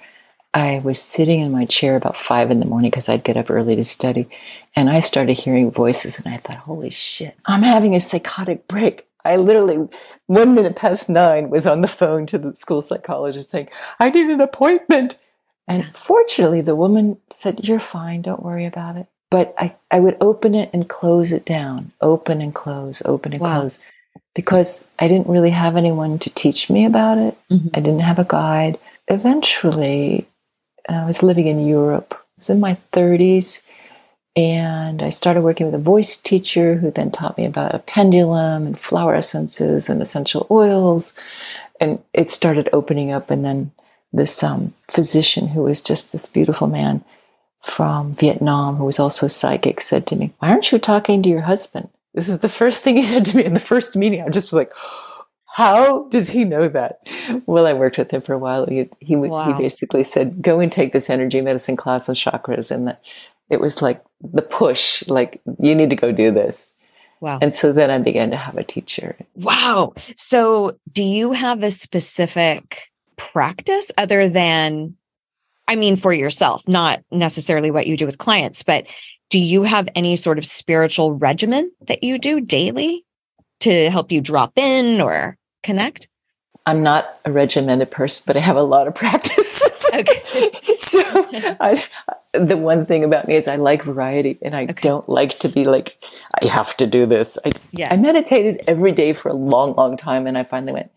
Speaker 3: I was sitting in my chair about five in the morning because I'd get up early to study, and I started hearing voices, and I thought, "Holy shit, I'm having a psychotic break." I literally, one minute past nine, was on the phone to the school psychologist saying, I need an appointment. And fortunately, the woman said, You're fine, don't worry about it. But I, I would open it and close it down, open and close, open and
Speaker 1: Wow.
Speaker 3: close, because I didn't really have anyone to teach me about it.
Speaker 1: Mhm.
Speaker 3: I didn't have a guide. Eventually, I was living in Europe. I was in my 30s. And I started working with a voice teacher who then taught me about a pendulum and flower essences and essential oils. And it started opening up. And then this um, physician, who was just this beautiful man from Vietnam, who was also psychic, said to me, Why aren't you talking to your husband? This is the first thing he said to me in the first meeting. I just was like, how does he know that? Well, I worked with him for a while. He he,
Speaker 1: Wow.
Speaker 3: he basically said, "Go and take this energy medicine class on chakras," and that it was like the push, like you need to go do this.
Speaker 1: Wow.
Speaker 3: And so then I began to have a teacher.
Speaker 1: Wow. So, do you have a specific practice other than, I mean, for yourself, not necessarily what you do with clients, but do you have any sort of spiritual regimen that you do daily to help you drop in or connect?
Speaker 3: I'm not a regimented person, but I have a lot of (laughs) practices.
Speaker 1: Okay. (laughs)
Speaker 3: so I, the one thing about me is I like variety, and I don't like to be like I have to do this. I,
Speaker 1: Yes.
Speaker 3: I meditated every day for a long, long time, and I finally went.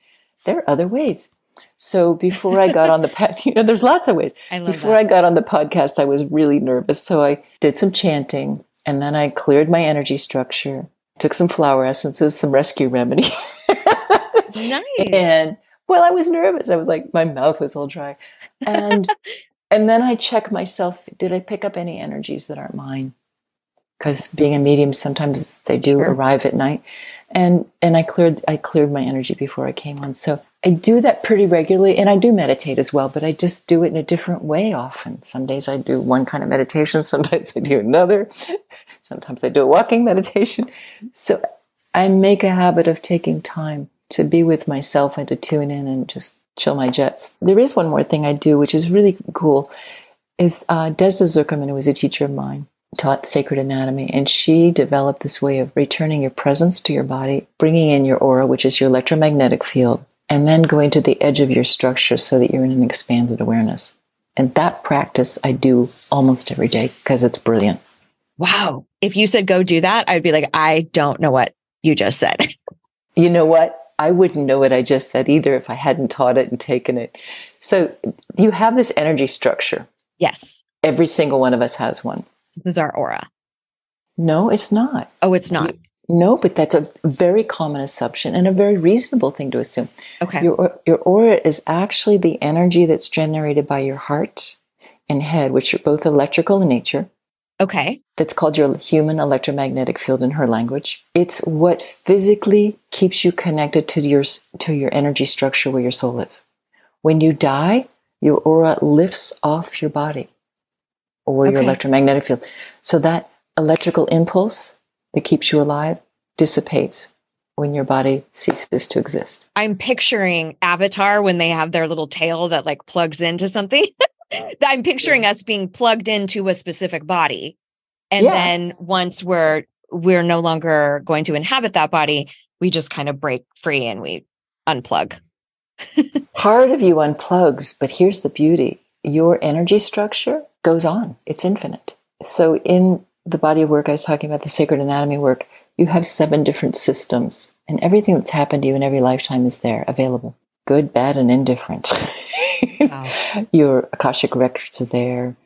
Speaker 3: There are other ways. So before I got on the (laughs) pad, you know, there's lots of ways.
Speaker 1: I love
Speaker 3: Before
Speaker 1: that.
Speaker 3: I got on the podcast, I was really nervous, so I did some chanting, and then I cleared my energy structure. Took some flower essences, some rescue remedy.
Speaker 1: Nice.
Speaker 3: and well i was nervous. I was like my mouth was all dry. And (laughs) and then i check myself did i pick up any energies that aren't mine? Because being a medium sometimes they do
Speaker 1: Sure.
Speaker 3: arrive at night. And and i cleared i cleared my energy before i came on. So i do that pretty regularly and i do meditate as well but i just do it in a different way often. Some days i do one kind of meditation (laughs) sometimes i do another. Sometimes i do a walking (laughs) meditation. So I make a habit of taking time to be with myself and to tune in and just chill my jets. There is one more thing I do, which is really cool. Is uh, Desda Zuckerman, who was a teacher of mine, taught sacred anatomy, and she developed this way of returning your presence to your body, bringing in your aura, which is your electromagnetic field, and then going to the edge of your structure so that you're in an expanded awareness. And that practice I do almost every day because it's brilliant.
Speaker 1: wow. If you said go do that, I'd be like, I don't know what you just said. (laughs)
Speaker 3: You know what? I wouldn't know what I just said either if I hadn't taught it and taken it. So you have this energy structure.
Speaker 1: Yes.
Speaker 3: Every single one of us has one.
Speaker 1: This is our aura.
Speaker 3: No, it's not.
Speaker 1: Oh, it's not.
Speaker 3: No, but that's a very common assumption and a very reasonable thing to assume.
Speaker 1: Okay.
Speaker 3: Your, your aura is actually the energy that's generated by your heart and head, which are both electrical in nature.
Speaker 1: Okay.
Speaker 3: That's called your human electromagnetic field in her language. It's what physically keeps you connected to your, to your energy structure where your soul is. When you die, your aura lifts off your body or your electromagnetic field. So that electrical impulse that keeps you alive dissipates when your body ceases to exist.
Speaker 1: I'm picturing Avatar when they have their little tail that like plugs into something. (laughs) I'm picturing us being plugged into a specific body. And
Speaker 3: Yeah.
Speaker 1: then once we're we're no longer going to inhabit that body, we just kind of break free and we unplug. (laughs)
Speaker 3: Part of you unplugs, but here's the beauty your energy structure goes on, it's infinite. So, in the body of work I was talking about, the sacred anatomy work, you have seven different systems, and everything that's happened to you in every lifetime is there available good, bad, and indifferent.
Speaker 1: Wow. (laughs)
Speaker 3: Your Akashic records are there.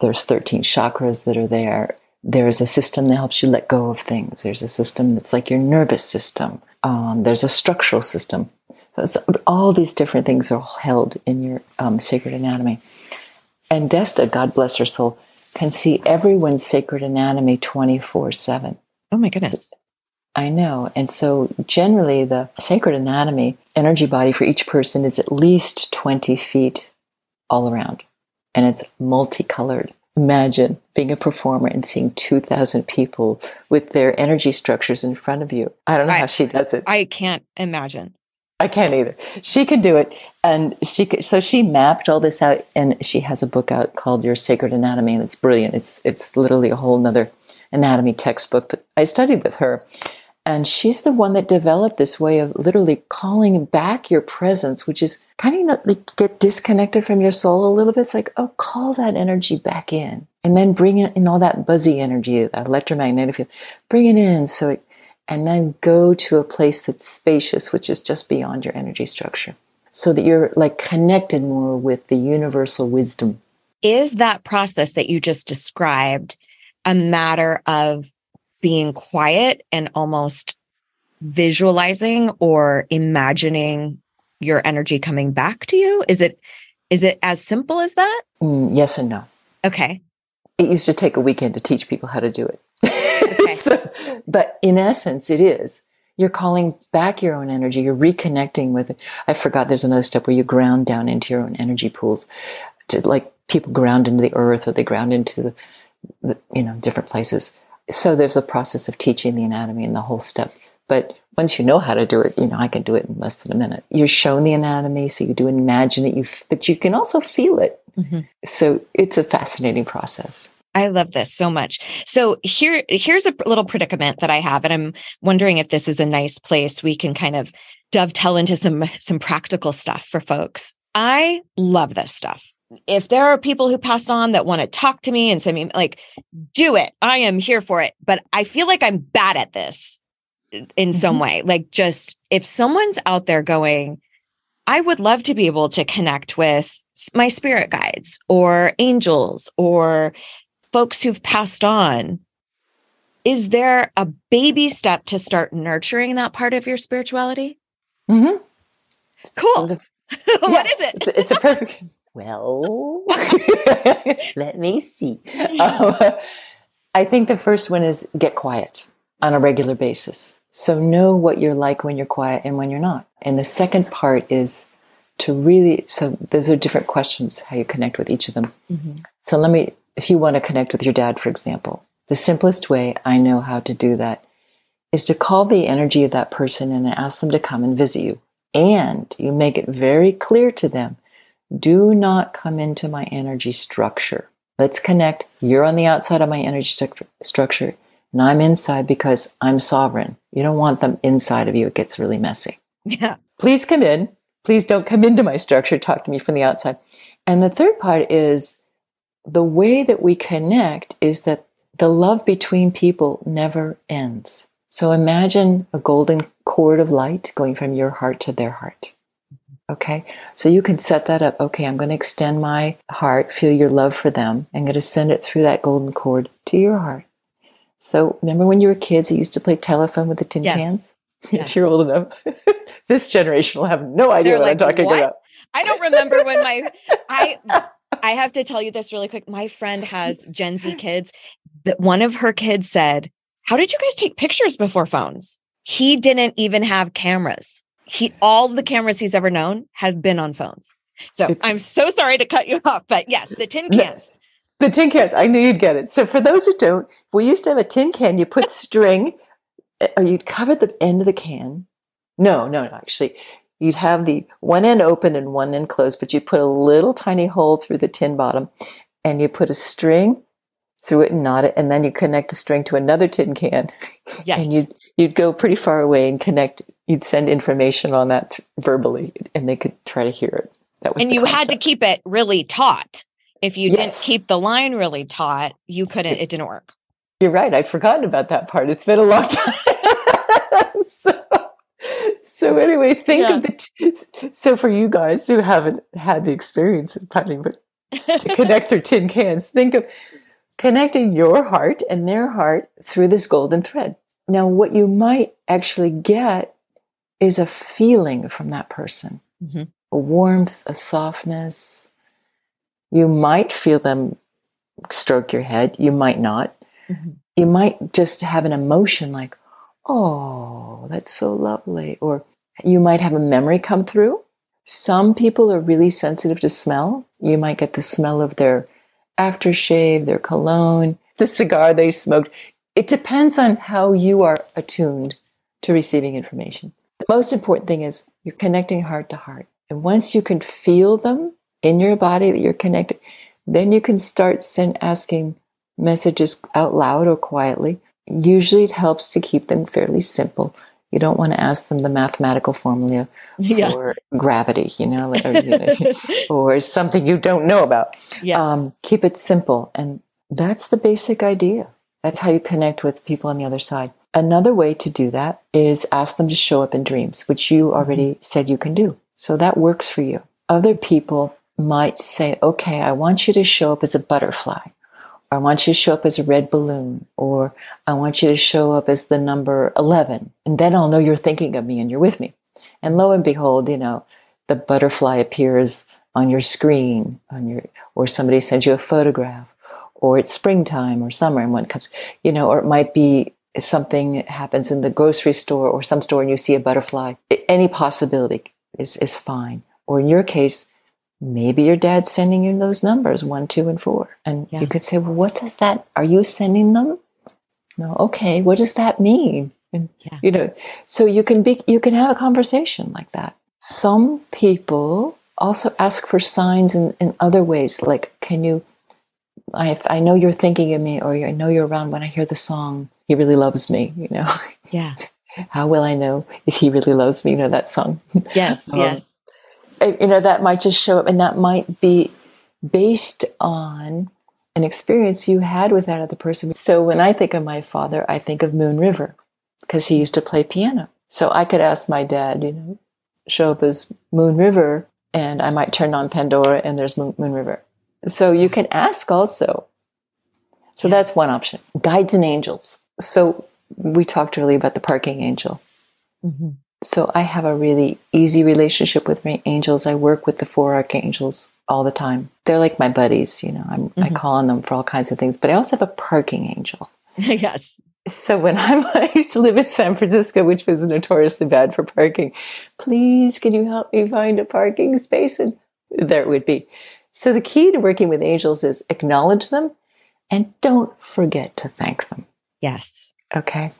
Speaker 3: There's 13 chakras that are there. There's a system that helps you let go of things. There's a system that's like your nervous system. Um, there's a structural system. So all these different things are held in your um, sacred anatomy. And Desda, God bless her soul, can see everyone's sacred anatomy 24 7.
Speaker 1: Oh my goodness.
Speaker 3: I know. And so generally, the sacred anatomy energy body for each person is at least 20 feet all around. And it's multicolored. Imagine being a performer and seeing 2,000 people with their energy structures in front of you. I don't know
Speaker 1: I-
Speaker 3: how she does it.
Speaker 1: I can't imagine.
Speaker 3: I can't either. She can do it, and she could, so she mapped all this out, and she has a book out called Your Sacred Anatomy, and it's brilliant. It's it's literally a whole nother anatomy textbook that I studied with her, and she's the one that developed this way of literally calling back your presence, which is kind of like get disconnected from your soul a little bit. It's like oh, call that energy back in, and then bring it in all that buzzy energy, that electromagnetic field, bring it in so it and then go to a place that's spacious, which is just beyond your energy structure. So that you're like connected more with the universal wisdom.
Speaker 1: Is that process that you just described a matter of being quiet and almost visualizing or imagining your energy coming back to you? Is it is it as simple as that?
Speaker 3: Mm, yes and no.
Speaker 1: Okay.
Speaker 3: It used to take a weekend to teach people how to do it.
Speaker 1: Okay. (laughs)
Speaker 3: so, but in essence, it is. You're calling back your own energy. You're reconnecting with it. I forgot there's another step where you ground down into your own energy pools. To like people ground into the earth or they ground into the, the you know, different places. So there's a process of teaching the anatomy and the whole step. But once you know how to do it, you know, I can do it in less than a minute. You're shown the anatomy, so you do imagine it, you, f- but you can also feel it.
Speaker 1: Mhm.
Speaker 3: So it's a fascinating process.
Speaker 1: I love this so much. So here, here's a little predicament that I have, and I'm wondering if this is a nice place we can kind of dovetail into some some practical stuff for folks. I love this stuff. If there are people who passed on that want to talk to me and send me like, do it. I am here for it. But I feel like I'm bad at this in some way. Like, just if someone's out there going, I would love to be able to connect with my spirit guides or angels or folks who've passed on. Is there a baby step to start nurturing that part of your spirituality?
Speaker 3: Mm-hmm.
Speaker 1: Cool.
Speaker 3: The- (laughs)
Speaker 1: what
Speaker 3: Yeah,
Speaker 1: is it?
Speaker 3: It's, it's a perfect. (laughs) Well, (laughs) let me see. (laughs) Um, I think the first one is get quiet on a regular basis. So know what you're like when you're quiet and when you're not. And the second part is to really, so those are different questions, how you connect with each of them. So let me, if you want to connect with your dad, for example, the simplest way I know how to do that is to call the energy of that person and ask them to come and visit you. And you make it very clear to them do not come into my energy structure. Let's connect. You're on the outside of my energy structure, structure, and I'm inside because I'm sovereign. You don't want them inside of you. It gets really messy.
Speaker 1: Yeah.
Speaker 3: Please come in. Please don't come into my structure. Talk to me from the outside. And the third part is the way that we connect is that the love between people never ends. So imagine a golden cord of light going from your heart to their heart. Okay. So you can set that up. Okay. I'm going to extend my heart, feel your love for them. I'm going to send it through that golden cord to your heart. So remember when you were kids, you used to play telephone with the tin
Speaker 1: Yes.
Speaker 3: cans? (laughs)
Speaker 1: Yes.
Speaker 3: If you're old enough, (laughs) this generation will have no idea
Speaker 1: They're
Speaker 3: what
Speaker 1: like,
Speaker 3: I'm talking
Speaker 1: "What?"
Speaker 3: about.
Speaker 1: I don't remember when my (laughs) I I have to tell you this really quick. My friend has Gen Z kids. That one of her kids said, "How did you guys take pictures before phones?" He didn't even have cameras. He all the cameras he's ever known have been on phones. So
Speaker 3: It's-
Speaker 1: I'm so sorry to cut you off, but yes, the tin cans.
Speaker 3: The tin cans. I knew you'd get it. So for those who don't, we used to have a tin can. You put string, uh, or you'd cover the end of the can. No, no, no. Actually, you'd have the one end open and one end closed, but you put a little tiny hole through the tin bottom, and you put a string through it and knot it, and then you connect a string to another tin can,
Speaker 1: Yes.
Speaker 3: and you'd you'd go pretty far away and connect. You'd send information on that verbally, and they could try to hear it. That was
Speaker 1: and you had to keep it really taut. If you didn't keep the line really taut, you couldn't it didn't work.
Speaker 3: You're right. I'd forgotten about that part. It's been a long (laughs) time. (laughs) so, so anyway, think
Speaker 1: Yeah.
Speaker 3: of the. T- so for you guys who haven't had the experience of putting, but to connect their tin cans, think of connecting your heart and their heart through this golden thread. Now, what you might actually get is a feeling from that person,
Speaker 1: Mhm.
Speaker 3: a warmth, a softness. You might feel them stroke your head. You might not
Speaker 1: Mhm.
Speaker 3: you might just have an emotion like, oh, that's so lovely. Or you might have a memory come through. Some people are really sensitive to smell. You might get the smell of their aftershave, their cologne, the cigar they smoked. It depends on how you are attuned to receiving information. The most important thing is you're connecting heart to heart. And once you can feel them in your body that you're connected, then you can start send, asking messages out loud or quietly. Usually it helps to keep them fairly simple. You don't want to ask them the mathematical formula
Speaker 1: Yeah.
Speaker 3: for gravity, you know, or, you know, (laughs) or something you don't know about.
Speaker 1: Yeah.
Speaker 3: Um, keep it simple. And that's the basic idea. That's how you connect with people on the other side. Another way to do that is ask them to show up in dreams, which you mm-hmm. already said you can do. So that works for you. Other people might say, okay, I want you to show up as a butterfly. Or I want you to show up as a red balloon, or I want you to show up as the number 11. And then I'll know you're thinking of me and you're with me. And lo and behold, you know, the butterfly appears on your screen, on your, or somebody sends you a photograph, or it's springtime or summer and one comes, you know, or it might be something happens in the grocery store or some store and you see a butterfly. Any possibility is, is fine. Or in your case, maybe your dad's sending you those numbers, one, two, and four. And
Speaker 1: Yeah.
Speaker 3: you could say, well, what does that, are you sending them? No, okay, what does that mean? And,
Speaker 1: Yeah.
Speaker 3: you know, so you can be, you can have a conversation like that. Some people also ask for signs in, in other ways, like, can you, I, I know you're thinking of me, or I know you're around when I hear the song, he really loves me, you know.
Speaker 1: yeah. (laughs)
Speaker 3: How will I know if he really loves me? You know that song.
Speaker 1: Yes. (laughs)
Speaker 3: Um,
Speaker 1: yes.
Speaker 3: You know that might just show up and that might be based on an experience you had with that other person so when i think of my father i think of moon river because he used to play piano so i could ask my dad you know show up as moon river and i might turn on pandora and there's moon, moon river so you can ask also so that's one option guides and angels so we talked earlier about the parking angel
Speaker 1: Mhm.
Speaker 3: so I have a really easy relationship with my angels. I work with the four archangels all the time. They're like my buddies, you know. I'm, I call on them for all kinds of things. But I also have a parking angel. (laughs)
Speaker 1: yes.
Speaker 3: So when I'm, (laughs) I used to live in San Francisco, which was notoriously bad for parking. Please, can you help me find a parking space? And there it would be. So the key to working with angels is acknowledge them and don't forget to thank them.
Speaker 1: Yes.
Speaker 3: Okay.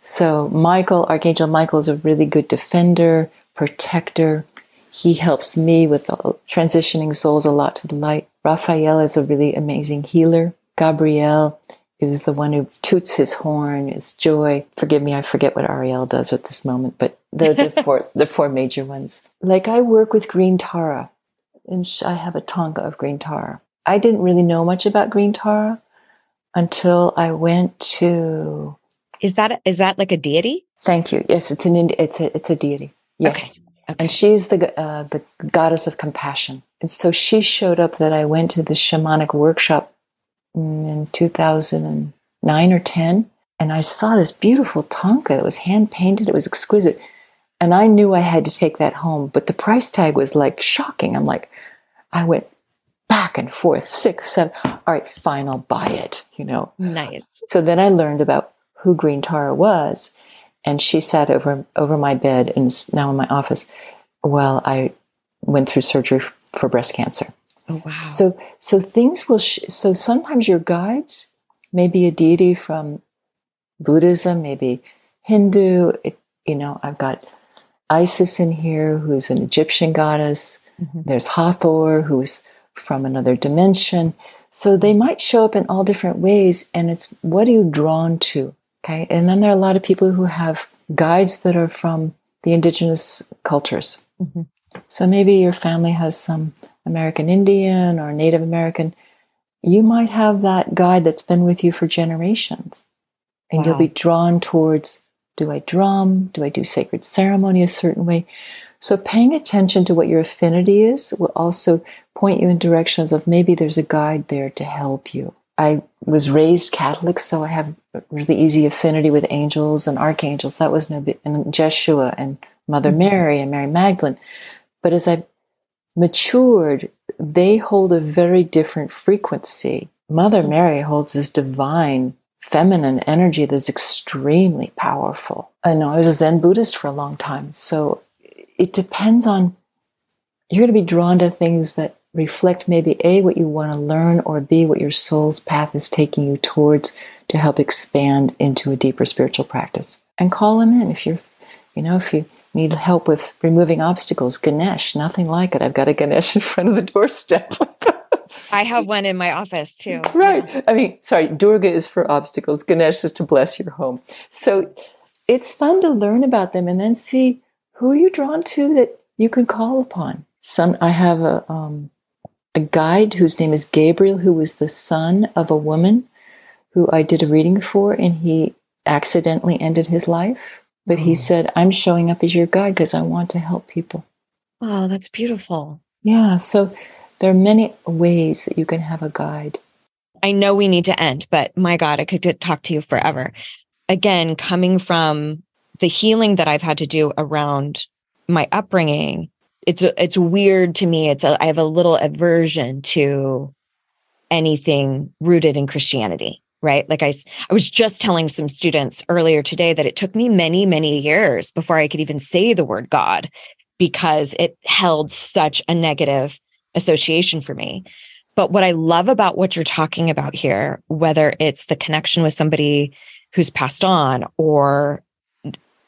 Speaker 3: So Michael, Archangel Michael is a really good defender, protector. He helps me with the transitioning souls a lot to the light. Raphael is a really amazing healer. Gabriel is the one who toots his horn, is joy. Forgive me, I forget what Ariel does at this moment, but they're the (laughs) four, the four major ones. Like I work with green Tara, and I have a thangka of green Tara. I didn't really know much about green Tara until I went to
Speaker 1: Is that is that like a deity?
Speaker 3: Thank you. Yes, it's an it's a it's a deity. Yes,
Speaker 1: Okay.
Speaker 3: and she's the uh, the goddess of compassion. And so she showed up that I went to the shamanic workshop mm, in 2009 or 10, and I saw this beautiful thangka that was hand painted. It was exquisite, and I knew I had to take that home, but the price tag was like shocking. I'm like, I went back and forth, six, seven. All right, fine, I'll buy it. You know,
Speaker 1: Nice.
Speaker 3: so then I learned about who Green Tara was, and she sat over over my bed and is now in my office while I went through surgery for breast cancer.
Speaker 1: Oh wow.
Speaker 3: So so things will. Sh- so sometimes your guides may be a deity from Buddhism, maybe Hindu. It, you know, I've got Isis in here, who's an Egyptian goddess.
Speaker 1: Mhm.
Speaker 3: There's Hathor, who's from another dimension. So they might show up in all different ways, and it's what are you drawn to? Okay. And then there are a lot of people who have guides that are from the indigenous cultures.
Speaker 1: Mhm.
Speaker 3: So maybe your family has some American Indian or Native American. You might have that guide that's been with you for generations. And you'll be drawn towards do I drum? Do I do sacred ceremony a certain way? So paying attention to what your affinity is will also point you in directions of maybe there's a guide there to help you. I was raised Catholic, so I have a really easy affinity with angels and archangels. That was no big, and Jeshua and Mother
Speaker 1: Mhm.
Speaker 3: Mary and Mary Magdalene. But as I matured, they hold a very different frequency. Mother Mary holds this divine feminine energy that's extremely powerful. I know I was a Zen Buddhist for a long time, so it depends on you're going to be drawn to things that reflect maybe A, what you want to learn, or B, what your soul's path is taking you towards to help expand into a deeper spiritual practice. And call them in if you're, you know, if you need help with removing obstacles. Ganesh, nothing like it. I've got a Ganesh in front of the doorstep. (laughs)
Speaker 1: I have one in my office too.
Speaker 3: Right. I mean, sorry, Durga is for obstacles, Ganesh is to bless your home. So it's fun to learn about them and then see who are you're drawn to that you can call upon. Some I have a um, a guide whose name is Gabriel, who was the son of a woman who I did a reading for, and he accidentally ended his life. But he
Speaker 1: Oh.
Speaker 3: said, "I'm showing up as your guide because I want to help people."
Speaker 1: Wow, that's beautiful.
Speaker 3: Yeah. So there are many ways that you can have a guide.
Speaker 1: I know we need to end, but my God, I could talk to you forever. Again, coming from the healing that I've had to do around my upbringing, it's it's weird to me. It's a, I have a little aversion to anything rooted in Christianity, right? Like I I was just telling some students earlier today that it took me many, many years before I could even say the word God because it held such a negative association for me. But what I love about what you're talking about here, whether it's the connection with somebody who's passed on or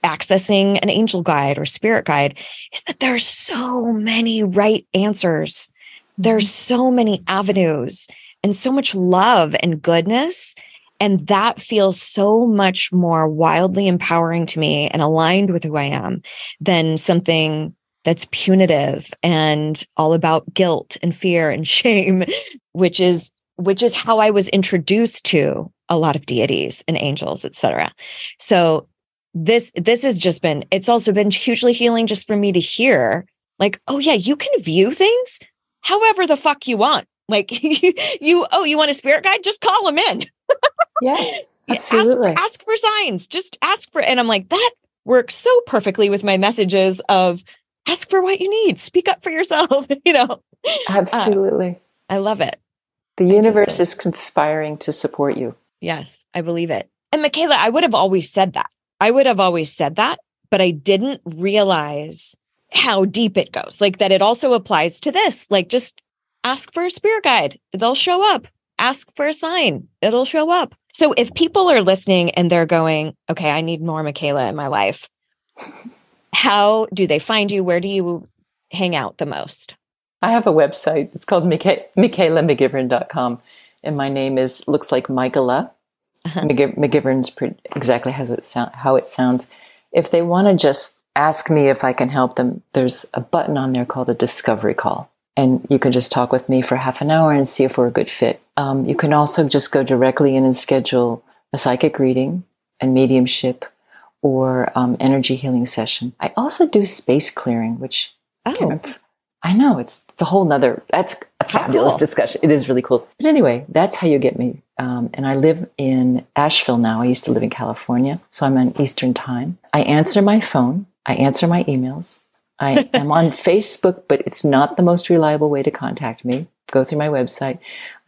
Speaker 1: accessing an angel guide or spirit guide, is that there's so many right answers. There's mm-hmm. so many avenues and so much love and goodness. And that feels so much more wildly empowering to me and aligned with who I am than something that's punitive and all about guilt and fear and (laughs) shame, which is which is how I was introduced to a lot of deities and angels, etc. So this this has just been it's also been hugely healing just for me to hear like, oh yeah, you can view things however the fuck you want. Like (laughs) you, oh, you want a spirit guide? Just call them in.
Speaker 3: Yeah. (laughs) Absolutely.
Speaker 1: Ask, ask for signs. Just ask for, and I'm like, that works so perfectly with my messages of ask for what you need, speak up for yourself. (laughs) you know, uh,
Speaker 3: Absolutely.
Speaker 1: I love it.
Speaker 3: the universe is conspiring to support you.
Speaker 1: Yes, I believe it. And Michaela, I would have always said that. I would have always said that, but I didn't realize how deep it goes. Like that it also applies to this. Like just ask for a spirit guide, they'll show up. Ask for a sign, it'll show up. So if people are listening and they're going, okay, I need more Michaela in my life, how do they find you? Where do you hang out the most?
Speaker 3: I have a website. It's called Micha- MichaelaMcGivern.com. And my name is, looks like Michaela.
Speaker 1: Uh-huh.
Speaker 3: McGiv- McGivern's pre- exactly how it, sound, how it sounds. If they want to just ask me if I can help them, there's a button on there called a discovery call. And you can just talk with me for half an hour and see if we're a good fit. Um, you can also just go directly in and schedule a psychic reading and mediumship or um, energy healing session. I also do space clearing, which
Speaker 1: Oh,
Speaker 3: I know it's, it's a whole nother, that's a fabulous
Speaker 1: cool.
Speaker 3: discussion. It is really cool. But anyway, that's how you get me. Um, and I live in Asheville now. I used to live in California. So I'm on Eastern time. I answer my phone. I answer my emails. I (laughs) am on Facebook, but it's not the most reliable way to contact me. Go through my website.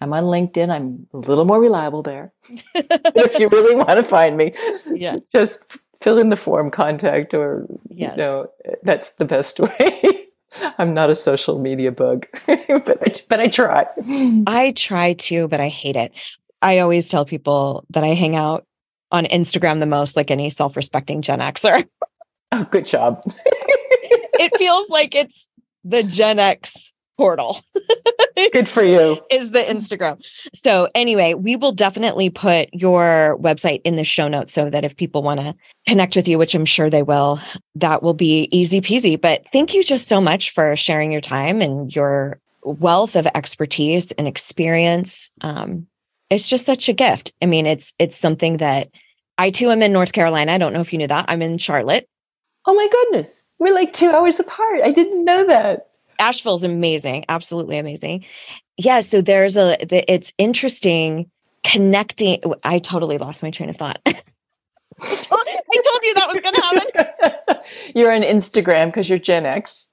Speaker 3: I'm on LinkedIn. I'm a little more reliable there. (laughs) if you really want to find me,
Speaker 1: Yeah. (laughs)
Speaker 3: just fill in the form contact or
Speaker 1: Yes.
Speaker 3: you know that's the best way. I'm not a social media bug, but I, but I try.
Speaker 1: I try to, but I hate it. I always tell people that I hang out on Instagram the most, like any self respecting Gen Xer.
Speaker 3: Oh, good job. (laughs)
Speaker 1: it feels like it's the Gen X portal. (laughs)
Speaker 3: Good for you.
Speaker 1: is the Instagram. So anyway, we will definitely put your website in the show notes so that if people want to connect with you, which I'm sure they will, that will be easy peasy. But thank you just so much for sharing your time and your wealth of expertise and experience. Um, it's just such a gift. I mean, it's it's something that I too am in North Carolina. I don't know if you knew that. I'm in Charlotte.
Speaker 3: Oh my goodness, we're like two hours apart. I didn't know that.
Speaker 1: Asheville's amazing, absolutely amazing. Yeah, so there's a the, it's interesting connecting. I totally lost my train of thought. I, (laughs) told, I told you that was going to happen. (laughs)
Speaker 3: you're on Instagram because you're Gen X.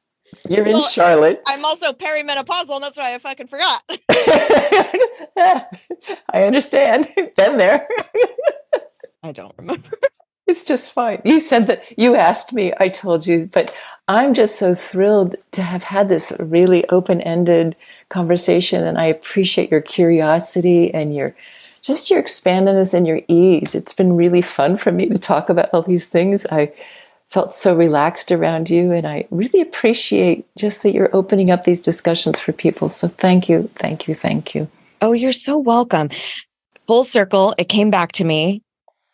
Speaker 3: You're in Charlotte.
Speaker 1: I'm also perimenopausal, and that's why I fucking forgot. (laughs) (laughs)
Speaker 3: I understand. (laughs) Been there.
Speaker 1: I don't remember.
Speaker 3: It's just fine. You said that you asked me, I told you, but I'm just so thrilled to have had this really open ended conversation. And I appreciate your curiosity and your just your expandedness and your ease. It's been really fun for me to talk about all these things. I felt so relaxed around you, and I really appreciate just that you're opening up these discussions for people. So thank you, thank you, thank you.
Speaker 1: Oh, you're so welcome. Full circle, it came back to me.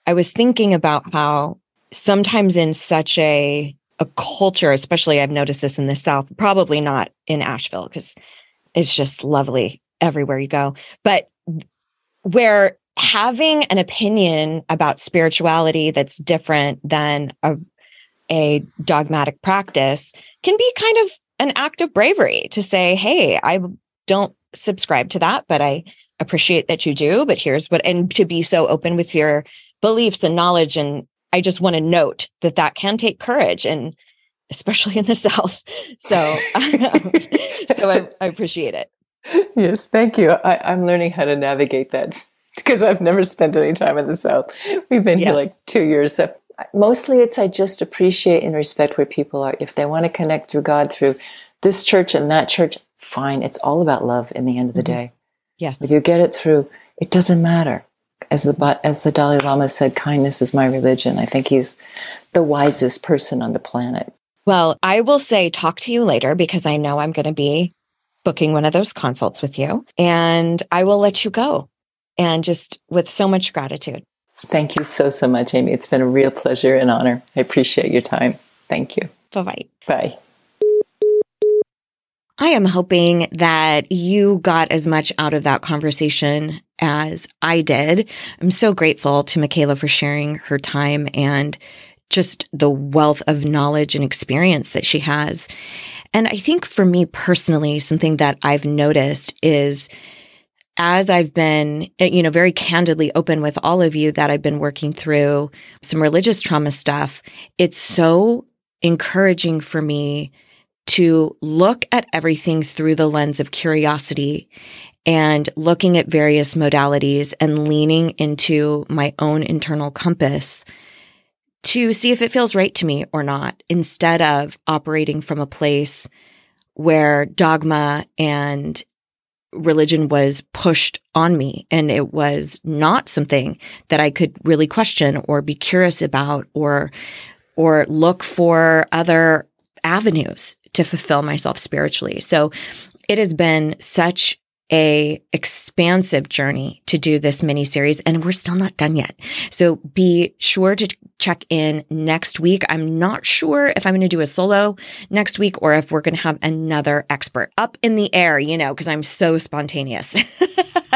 Speaker 1: I was thinking about how sometimes in such a a culture, especially I've noticed this in the South, probably not in Asheville because it's just lovely everywhere you go, but where having an opinion about spirituality that's different than a a dogmatic practice can be kind of an act of bravery to say, "Hey, I don't subscribe to that, but I appreciate that you do, but here's what and to be so open with your beliefs and knowledge and I just want to note that that can take courage and especially in the (laughs) south. So (laughs) so I, I appreciate it.
Speaker 3: Yes, thank you. I, I'm learning how to navigate that (laughs) because I've never spent any time in the South. We've been
Speaker 1: Yeah.
Speaker 3: here like two years. So mostly it's I just appreciate and respect where people are. If they want to connect through God through this church and that church, fine. It's all about love in the end of the
Speaker 1: Mhm.
Speaker 3: day.
Speaker 1: Yes.
Speaker 3: If you get it through, it doesn't matter. As the as the Dalai Lama said, kindness is my religion. I think he's the wisest person on the planet.
Speaker 1: Well, I will say talk to you later because I know I'm going to be booking one of those consults with you and I will let you go. And just with so much gratitude.
Speaker 3: Thank you so so much, Amy. It's been a real pleasure and honor. I appreciate your time. Thank you.
Speaker 1: Bye-bye.
Speaker 3: Bye.
Speaker 1: I am hoping that you got as much out of that conversation as I did. I'm so grateful to Michaela for sharing her time and just the wealth of knowledge and experience that she has. And I think for me personally, something that I've noticed is as I've been, eh, you know, very candidly open with all of you that I've been working through some religious trauma stuff, it's so encouraging for me to look at everything through the lens of curiosity and looking at various modalities and leaning into my own internal compass to see if it feels right to me or not, instead of operating from a place where dogma and religion was pushed on me and it was not something that I could really question or be curious about or or look for other avenues to fulfill myself spiritually. So it has been such a expansive journey to do this mini series and we're still not done yet. So be sure to check in next week. I'm not sure if I'm going to do a solo next week or if we're going to have another expert up in the air, you know, because I'm so spontaneous.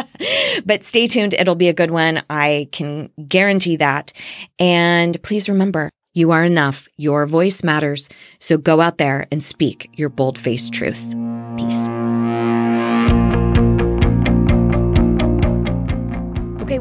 Speaker 1: (laughs) but stay tuned. It'll be a good one. I can guarantee that. And please remember, you are enough. Your voice matters. So go out there and speak your bold faced truth. Peace.